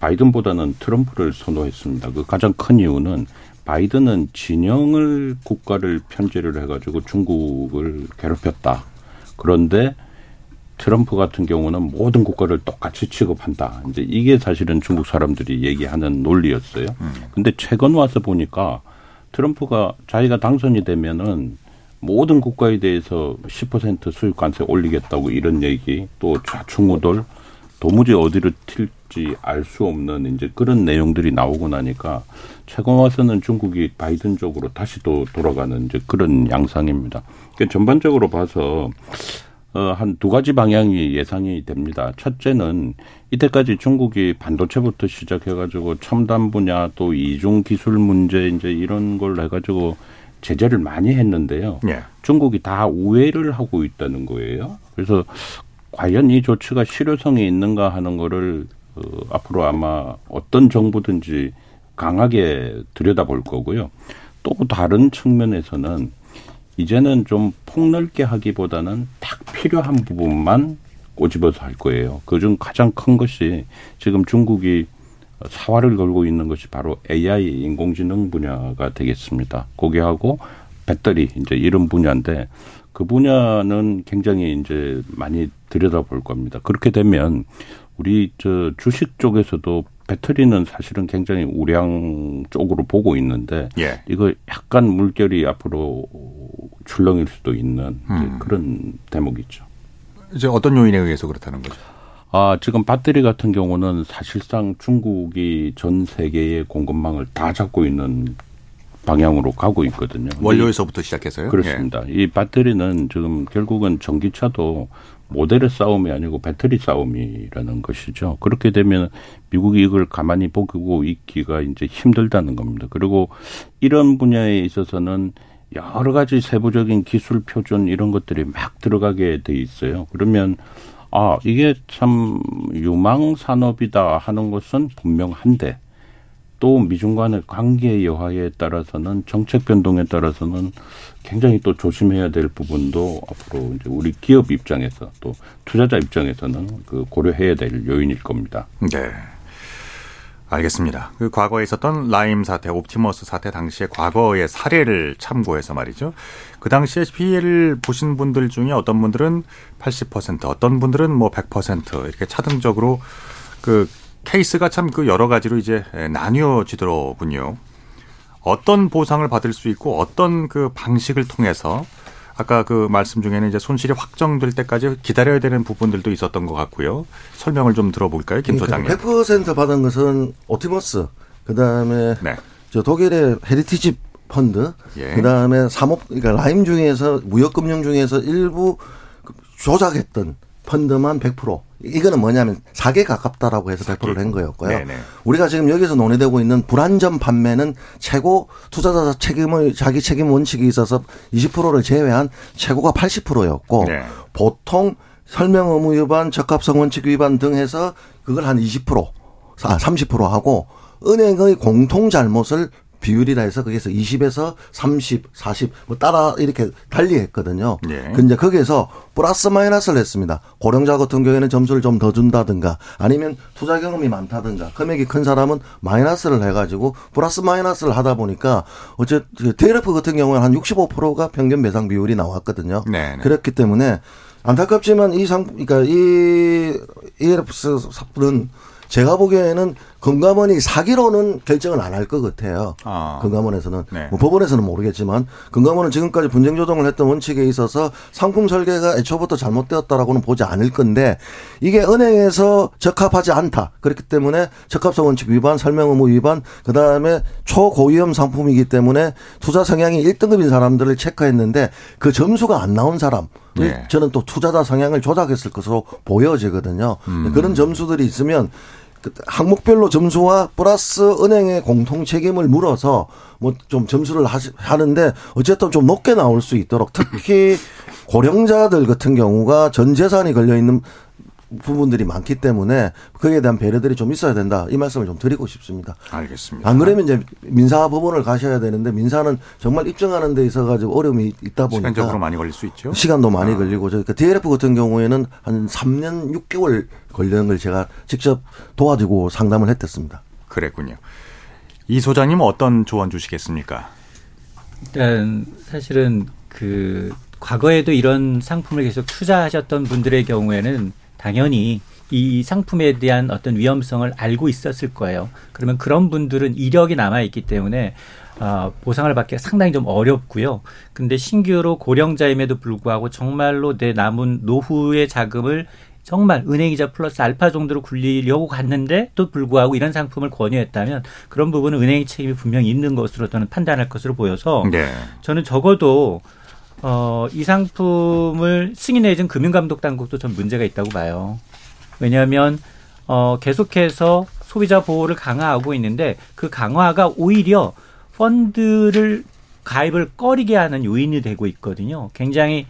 바이든보다는 트럼프를 선호했습니다. 그 가장 큰 이유는 바이든은 진영을 국가를 편제를 해가지고 중국을 괴롭혔다. 그런데 트럼프 같은 경우는 모든 국가를 똑같이 취급한다. 이제 이게 사실은 중국 사람들이 얘기하는 논리였어요. 음. 근데 최근 와서 보니까 트럼프가 자기가 당선이 되면은 모든 국가에 대해서 10% 수입 관세 올리겠다고 이런 얘기 또 좌충우돌 도무지 어디를 튈지 알 수 없는 이제 그런 내용들이 나오고 나니까 최근 와서는 중국이 바이든 쪽으로 다시 또 돌아가는 이제 그런 양상입니다. 그러니까 전반적으로 봐서 어, 한 두 가지 방향이 예상이 됩니다. 첫째는 이때까지 중국이 반도체부터 시작해가지고 첨단 분야 또 이중 기술 문제 이제 이런 걸 해가지고 제재를 많이 했는데요. 예. 중국이 다 우회를 하고 있다는 거예요. 그래서 과연 이 조치가 실효성이 있는가 하는 거를 어, 앞으로 아마 어떤 정부든지 강하게 들여다볼 거고요. 또 다른 측면에서는 이제는 좀 폭넓게 하기보다는 딱 필요한 부분만 꼬집어서 할 거예요. 그중 가장 큰 것이 지금 중국이 사활을 걸고 있는 것이 바로 AI 인공지능 분야가 되겠습니다. 거기하고 배터리 이제 이런 분야인데 그 분야는 굉장히 이제 많이 들여다볼 겁니다. 그렇게 되면 우리 저 주식 쪽에서도 배터리는 사실은 굉장히 우량 쪽으로 보고 있는데 예. 이거 약간 물결이 앞으로 출렁일 수도 있는 음. 그런 대목이죠. 이제 어떤 요인에 의해서 그렇다는 거죠? 아, 지금 배터리 같은 경우는 사실상 중국이 전 세계의 공급망을 다 잡고 있는 방향으로 가고 있거든요. 원료에서부터 시작해서요? 그렇습니다. 예. 이 배터리는 지금 결국은 전기차도 모델의 싸움이 아니고 배터리 싸움이라는 것이죠. 그렇게 되면 미국이 이걸 가만히 보고 있기가 이제 힘들다는 겁니다. 그리고 이런 분야에 있어서는 여러 가지 세부적인 기술 표준 이런 것들이 막 들어가게 돼 있어요. 그러면 아, 이게 참 유망 산업이다 하는 것은 분명한데 또 미중 간의 관계 여하에 따라서는 정책 변동에 따라서는 굉장히 또 조심해야 될 부분도 앞으로 이제 우리 기업 입장에서 또 투자자 입장에서는 그 고려해야 될 요인일 겁니다. 네. 알겠습니다. 그 과거에 있었던 라임 사태, 옵티머스 사태 당시의 과거의 사례를 참고해서 말이죠. 그 당시에 피해를 보신 분들 중에 어떤 분들은 80%, 어떤 분들은 뭐 100% 이렇게 차등적으로 그 케이스가 참 그 여러 가지로 이제 나뉘어지더군요. 어떤 보상을 받을 수 있고 어떤 그 방식을 통해서 아까 그 말씀 중에는 이제 손실이 확정될 때까지 기다려야 되는 부분들도 있었던 것 같고요. 설명을 좀 들어볼까요, 김 소장님? 100% 받은 것은 오티머스, 그 다음에 네. 저 독일의 헤리티지 펀드, 예. 그 다음에 사업, 그러니까 라임 중에서 무역금융 중에서 일부 조작했던 펀드만 100%. 이거는 뭐냐면 사기에 가깝다라고 해서 발표를 한 거였고요. 네네. 우리가 지금 여기서 논의되고 있는 불완전 판매는 최고 투자자 책임을 자기 책임 원칙이 있어서 20%를 제외한 최고가 80%였고 네. 보통 설명 의무 위반, 적합성 원칙 위반 등 해서 그걸 한 20%, 아, 30% 하고 은행의 공통 잘못을 비율이라 해서 거기서 20에서 30, 40 뭐 따라 이렇게 달리 했거든요. 예. 근데 거기에서 플러스 마이너스를 했습니다. 고령자 같은 경우에는 점수를 좀 더 준다든가 아니면 투자 경험이 많다든가 금액이 큰 사람은 마이너스를 해가지고 플러스 마이너스를 하다 보니까 어째 DLF 같은 경우는 한 65%가 평균 배상 비율이 나왔거든요. 네네. 네. 그렇기 때문에 안타깝지만 이 상, 그러니까 이 ELFS 삽은 제가 보기에는 금감원이 사기로는 결정을 안 할 것 같아요. 아. 금감원에서는 네. 뭐 법원에서는 모르겠지만 금감원은 지금까지 분쟁 조정을 했던 원칙에 있어서 상품 설계가 애초부터 잘못되었다라고는 보지 않을 건데 이게 은행에서 적합하지 않다. 그렇기 때문에 적합성 원칙 위반, 설명 의무 위반, 그다음에 초고위험 상품이기 때문에 투자 성향이 1등급인 사람들을 체크했는데 그 점수가 안 나온 사람 네. 저는 또 투자자 성향을 조작했을 것으로 보여지거든요. 음. 그런 점수들이 있으면 그 항목별로 점수와 플러스 은행의 공통 책임을 물어서 뭐 좀 점수를 하시, 하는데 어쨌든 좀 높게 나올 수 있도록 특히 고령자들 같은 경우가 전 재산이 걸려 있는 부분들이 많기 때문에 거기에 대한 배려들이 좀 있어야 된다 이 말씀을 좀 드리고 싶습니다. 알겠습니다. 안 그러면 이제 민사 법원을 가셔야 되는데 민사는 정말 입증하는 데 있어 가지고 어려움이 있다 보니까 시간적으로 많이 걸릴 수 있죠. 시간도 많이 아. 걸리고 저희가 DLF 같은 경우에는 한 3년 6개월 걸리는 걸 제가 직접 도와주고 상담을 했댔습니다. 그랬군요. 이 소장님 어떤 조언 주시겠습니까? 일단 사실은 그 과거에도 이런 상품을 계속 투자하셨던 분들의 경우에는 당연히 이 상품에 대한 어떤 위험성을 알고 있었을 거예요. 그러면 그런 분들은 이력이 남아 있기 때문에 어, 보상을 받기가 상당히 좀 어렵고요. 근데 신규로 고령자임에도 불구하고 정말로 내 남은 노후의 자금을 정말 은행이자 플러스 알파 정도로 굴리려고 갔는데 또 불구하고 이런 상품을 권유했다면 그런 부분은 은행의 책임이 분명히 있는 것으로 저는 판단할 것으로 보여서 네. 저는 적어도 어, 이 상품을 승인해준 금융감독 당국도 좀 문제가 있다고 봐요. 왜냐하면 어, 계속해서 소비자 보호를 강화하고 있는데 그 강화가 오히려 펀드를 가입을 꺼리게 하는 요인이 되고 있거든요. 굉장히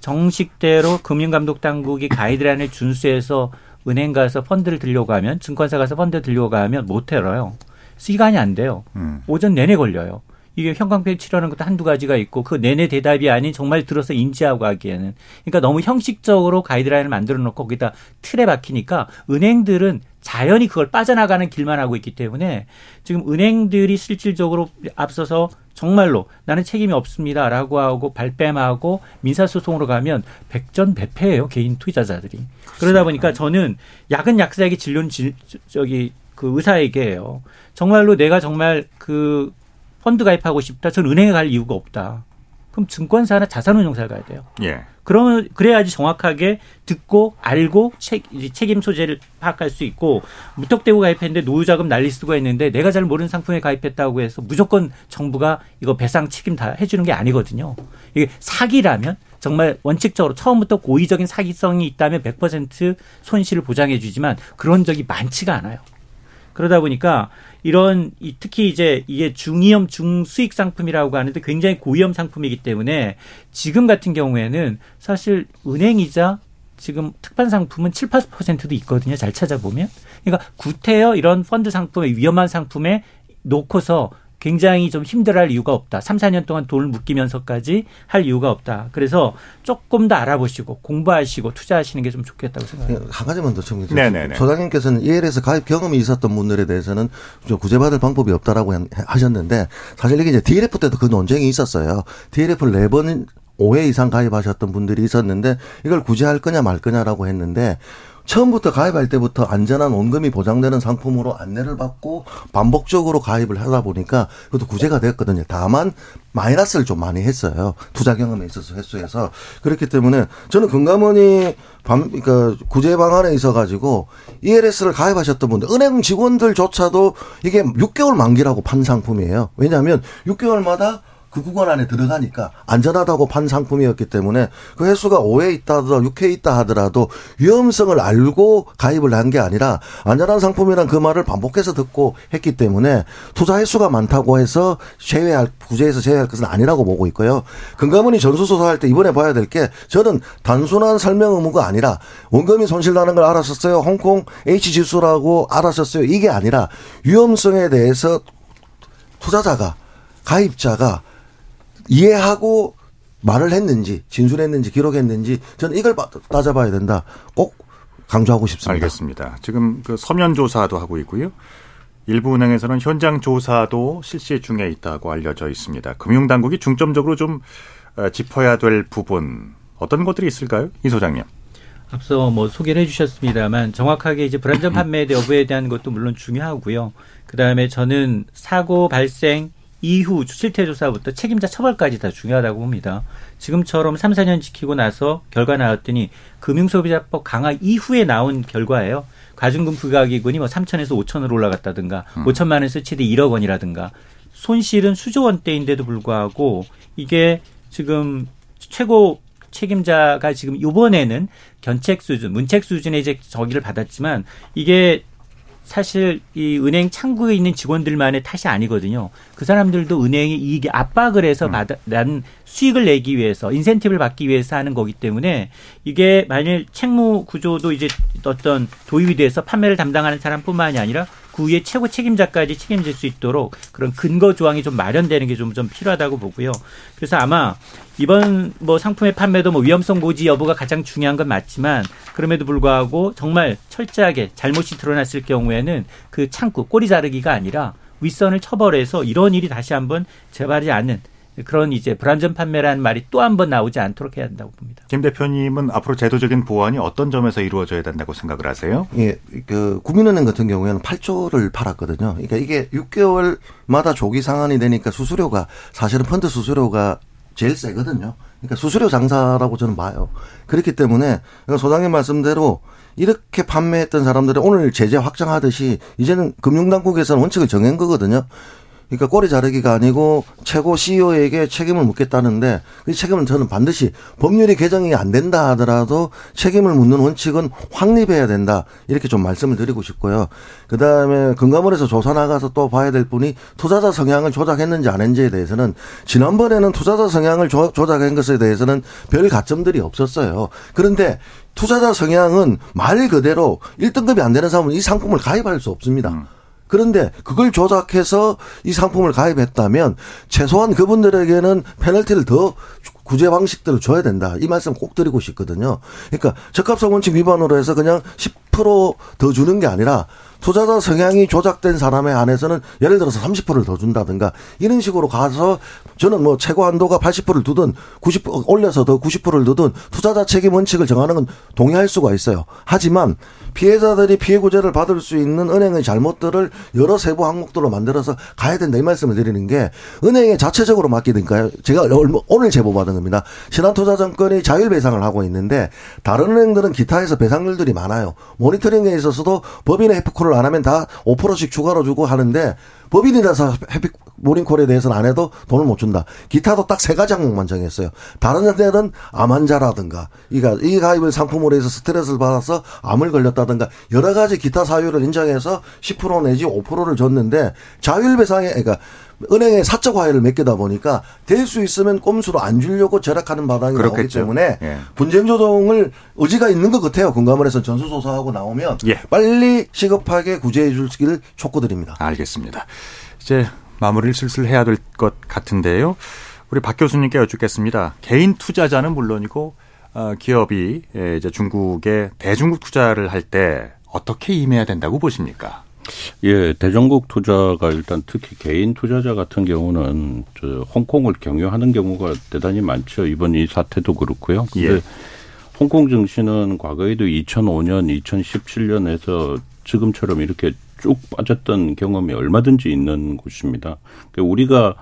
정식대로 금융감독당국이 가이드라인을 준수해서 은행 가서 펀드를 들려고 하면 증권사 가서 펀드 들려고 하면 못 열어요. 시간이 안 돼요. 음. 오전 내내 걸려요. 이게 형광펜 치료하는 것도 한두 가지가 있고 그 내내 대답이 아닌 정말 들어서 인지하고 하기에는. 그러니까 너무 형식적으로 가이드라인을 만들어 놓고 거기다 틀에 박히니까 은행들은 자연히 그걸 빠져나가는 길만 하고 있기 때문에 지금 은행들이 실질적으로 앞서서 정말로 나는 책임이 없습니다라고 하고 발뺌하고 민사소송으로 가면 백전백패예요 개인 투자자들이. 그러다 보니까 저는 약은 약사에게 진료는 질, 저기 그 의사에게요. 정말로 내가 정말 그 펀드 가입하고 싶다. 전 은행에 갈 이유가 없다. 그럼 증권사나 자산운용사를 가야 돼요. 예. 그러면 그래야지 정확하게 듣고 알고 책, 책임 소재를 파악할 수 있고 무턱대고 가입했는데 노후자금 날릴 수가 있는데 내가 잘 모르는 상품에 가입했다고 해서 무조건 정부가 이거 배상 책임 다 해주는 게 아니거든요. 이게 사기라면 정말 원칙적으로 처음부터 고의적인 사기성이 있다면 100% 손실을 보장해 주지만 그런 적이 많지가 않아요. 그러다 보니까 이런 특히 이제 이게 중위험 중수익 상품이라고 하는데 굉장히 고위험 상품이기 때문에 지금 같은 경우에는 사실 은행이자 지금 특판 상품은 7, 8%도 있거든요. 잘 찾아보면. 그러니까 구태여 이런 펀드 상품에 위험한 상품에 놓고서 굉장히 좀 힘들어할 이유가 없다. 3, 4년 동안 돈을 묶이면서까지 할 이유가 없다. 그래서 조금 더 알아보시고 공부하시고 투자하시는 게 좀 좋겠다고 생각합니다. 한 가지만 더 주세요. 소장님께서는 EL에서 가입 경험이 있었던 분들에 대해서는 구제받을 방법이 없다라고 하셨는데 사실 이게 이제 DLF 때도 그 논쟁이 있었어요. DLF를 네번 5회 이상 가입하셨던 분들이 있었는데 이걸 구제할 거냐 말 거냐라고 했는데 처음부터 가입할 때부터 안전한 원금이 보장되는 상품으로 안내를 받고 반복적으로 가입을 하다 보니까 그것도 구제가 됐거든요. 다만 마이너스를 좀 많이 했어요. 투자 경험에 있어서 횟수에서 그렇기 때문에 저는 금감원이 반, 그러니까 구제 방안에 있어 가지고 ELS를 가입하셨던 분들 은행 직원들조차도 이게 6개월 만기라고 판 상품이에요. 왜냐하면 6개월마다 그 구간 안에 들어가니까 안전하다고 판 상품이었기 때문에 그 횟수가 5회 있다 하더라도 6회 있다 하더라도 위험성을 알고 가입을 한 게 아니라 안전한 상품이란 그 말을 반복해서 듣고 했기 때문에 투자 횟수가 많다고 해서 제외할 구제에서 제외할 것은 아니라고 보고 있고요. 금감원이 전수조사할 때 이번에 봐야 될 게 저는 단순한 설명 의무가 아니라 원금이 손실 나는 걸 알았었어요. 홍콩 H 지수라고 알았었어요. 이게 아니라 위험성에 대해서 투자자가 가입자가 이해하고 말을 했는지 진술했는지 기록했는지 저는 이걸 따져봐야 된다. 꼭 강조하고 싶습니다. 알겠습니다. 지금 그 서면 조사도 하고 있고요. 일부 은행에서는 현장 조사도 실시 중에 있다고 알려져 있습니다. 금융당국이 중점적으로 좀 어, 짚어야 될 부분 어떤 것들이 있을까요, 이 소장님? 앞서 뭐 소개를 해주셨습니다만 정확하게 이제 불안전 판매 여부에 대한 것도 물론 중요하고요. 그 다음에 저는 사고 발생 이후 실태 조사부터 책임자 처벌까지 다 중요하다고 봅니다. 지금처럼 3, 4년 지키고 나서 결과 나왔더니 금융소비자법 강화 이후에 나온 결과예요. 과징금 부과기금이 뭐 3천에서 5천으로 올라갔다든가 음. 5천만 원에서 최대 1억 원이라든가 손실은 수조 원대인데도 불구하고 이게 지금 최고 책임자가 지금 이번에는 견책 수준, 문책 수준의 이제 저기를 받았지만 이게 사실 이 은행 창구에 있는 직원들만의 탓이 아니거든요. 그 사람들도 은행이 이익에 압박을 해서 음. 받아, 난 수익을 내기 위해서 인센티브를 받기 위해서 하는 거기 때문에 이게 만일 책무 구조도 이제 어떤 도입이 돼서 판매를 담당하는 사람뿐만이 아니라 그 위에 최고 책임자까지 책임질 수 있도록 그런 근거 조항이 좀 마련되는 게 좀좀 필요하다고 보고요. 그래서 아마 이번 뭐 상품의 판매도 뭐 위험성 고지 여부가 가장 중요한 건 맞지만 그럼에도 불구하고 정말 철저하게 잘못이 드러났을 경우에는 그 창구 꼬리 자르기가 아니라 윗선을 처벌해서 이런 일이 다시 한번 재발이 않는 그런 이제 불안전 판매라는 말이 또 한 번 나오지 않도록 해야 한다고 봅니다. 김 대표님은 앞으로 제도적인 보완이 어떤 점에서 이루어져야 된다고 생각을 하세요? 예, 그 국민은행 같은 경우에는 8조를 팔았거든요. 그러니까 이게 6개월마다 조기 상한이 되니까 수수료가 사실은 펀드 수수료가 제일 세거든요. 그러니까 수수료 장사라고 저는 봐요. 그렇기 때문에 소장님 말씀대로 이렇게 판매했던 사람들이 오늘 제재 확장하듯이 이제는 금융당국에서는 원칙을 정한 거거든요. 그러니까 꼬리 자르기가 아니고 최고 CEO에게 책임을 묻겠다는데 그 책임은 저는 반드시 법률이 개정이 안 된다 하더라도 책임을 묻는 원칙은 확립해야 된다 이렇게 좀 말씀을 드리고 싶고요. 그 다음에 금감원에서 조사 나가서 또 봐야 될 분이 투자자 성향을 조작했는지 안 했는지에 대해서는 지난번에는 투자자 성향을 조, 조작한 것에 대해서는 별 가점들이 없었어요. 그런데 투자자 성향은 말 그대로 1등급이 안 되는 사람은 이 상품을 가입할 수 없습니다. 음. 그런데 그걸 조작해서 이 상품을 가입했다면 최소한 그분들에게는 페널티를 더 구제 방식들을 줘야 된다. 이 말씀 꼭 드리고 싶거든요. 그러니까 적합성 원칙 위반으로 해서 그냥 10%더 주는 게 아니라 투자자 성향이 조작된 사람에 한해서는 예를 들어서 30%를 더 준다든가 이런 식으로 가서 저는 뭐 최고 한도가 80%를 두든 90% 올려서 더 90%를 두든 투자자 책임 원칙을 정하는 건 동의할 수가 있어요. 하지만 피해자들이 피해 구제를 받을 수 있는 은행의 잘못들을 여러 세부 항목들로 만들어서 가야 된다 이 말씀을 드리는 게 은행에 자체적으로 맡기든가요. 제가 오늘 제보 받은 겁니다. 신한투자증권이 자율 배상을 하고 있는데 다른 은행들은 기타에서 배상률들이 많아요. 모니터링에 있어서도 법인의 해프콜 을 안 하면 다 5%씩 추가로 주고 하는데 법인이라서 해피 모닝콜에 대해서는 안 해도 돈을 못 준다. 기타도 딱 세 가지 항목만 정했어요. 다른 데는 암 환자라든가 이가 이 가입을 상품으로 해서 스트레스를 받아서 암을 걸렸다든가 여러 가지 기타 사유를 인정해서 10% 내지 5%를 줬는데 자율 배상에 그러니까 은행에 사적 화해를 맺게다 보니까 될 수 있으면 꼼수로 안 주려고 절약하는 바닥이 그렇겠죠. 나오기 때문에 예. 분쟁 조정을 의지가 있는 것 같아요. 금감원에서 전수조사하고 나오면 예. 빨리 시급하게 구제해 주시기를 촉구드립니다. 알겠습니다. 이제 마무리를 슬슬 해야 될 것 같은데요. 우리 박 교수님께 여쭙겠습니다. 개인 투자자는 물론이고 어, 기업이 예, 이제 중국에 대중국 투자를 할 때 어떻게 임해야 된다고 보십니까? 예, 대전국 투자가 일단 특히 개인 투자자 같은 경우는 저 홍콩을 경유하는 경우가 대단히 많죠. 이번 이 사태도 그렇고요. 근데 예. 홍콩 증시는 과거에도 2005년, 2017년에서 지금처럼 이렇게 쭉 빠졌던 경험이 얼마든지 있는 곳입니다. 그러니까 우리가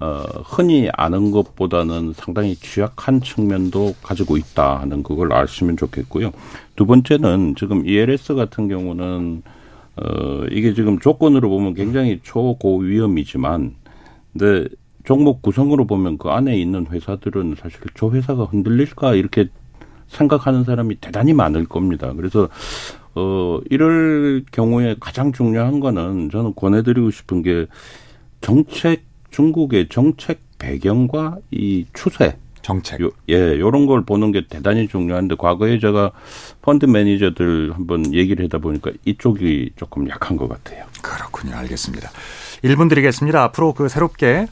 어, 흔히 아는 것보다는 상당히 취약한 측면도 가지고 있다 하는 그걸 아시면 좋겠고요. 두 번째는 지금 ELS 같은 경우는 어, 이게 지금 조건으로 보면 굉장히 초고 위험이지만, 근데 종목 구성으로 보면 그 안에 있는 회사들은 사실 저 회사가 흔들릴까 이렇게 생각하는 사람이 대단히 많을 겁니다. 그래서 어 이럴 경우에 가장 중요한 거는 저는 권해드리고 싶은 게 정책 중국의 정책 배경과 이 추세 정책. 요, 예, 요런 걸 보는 게 대단히 중요한데 과거에 제가 펀드 매니저들 한번 얘기를 하다 보니까 이쪽이 조금 약한 것 같아요. 그렇군요. 알겠습니다. 1분 드리겠습니다. 앞으로 그 새롭게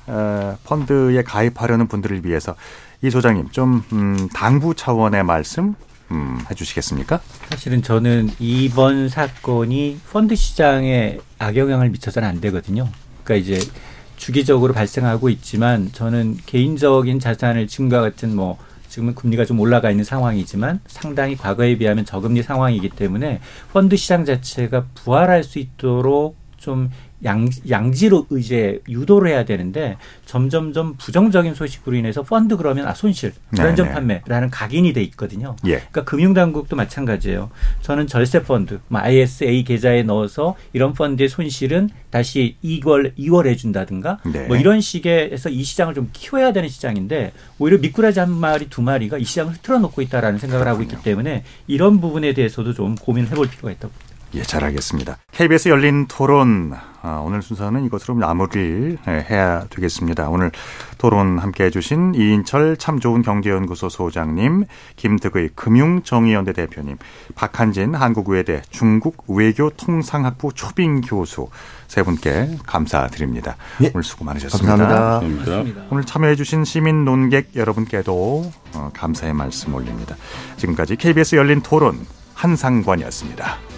펀드에 가입하려는 분들을 위해서 이 소장님 좀 음, 당부 차원의 말씀 음, 해주시겠습니까? 사실은 저는 이번 사건이 펀드 시장에 악영향을 미쳐서는 안 되거든요. 그러니까 이제 주기적으로 발생하고 있지만 저는 개인적인 자산을 지금과 같은 뭐 지금은 금리가 좀 올라가 있는 상황이지만 상당히 과거에 비하면 저금리 상황이기 때문에 펀드 시장 자체가 부활할 수 있도록 좀 양, 양지로 이제 유도를 해야 되는데 점점점 부정적인 소식으로 인해서 펀드 그러면 아 손실 불안전 네, 네. 판매라는 각인이 돼 있거든요. 예. 그러니까 금융당국도 마찬가지예요. 저는 절세 펀드, 뭐 ISA 계좌에 넣어서 이런 펀드의 손실은 다시 이걸 이월해 준다든가 네. 뭐 이런 식의 해서 이 시장을 좀 키워야 되는 시장인데 오히려 미꾸라지 한 마리 두 마리가 이 시장을 흐트러 놓고 있다라는 생각을 그렇군요. 하고 있기 때문에 이런 부분에 대해서도 좀 고민을 해볼 필요가 있다고. 예, 잘 알겠습니다. KBS 열린 토론 아, 오늘 순서는 이것으로 마무리를 예, 해야 되겠습니다. 오늘 토론 함께 해 주신 이인철 참 좋은 경제연구소 소장님, 김득의 금융정의연대 대표님, 박한진 한국외대 중국 외교통상학부 초빙 교수 세 분께 감사드립니다. 예. 오늘 수고 많으셨습니다. 감사합니다. 감사합니다. 오늘 참여해 주신 시민 논객 여러분께도 어, 감사의 말씀 올립니다. 지금까지 KBS 열린 토론 한상관이었습니다.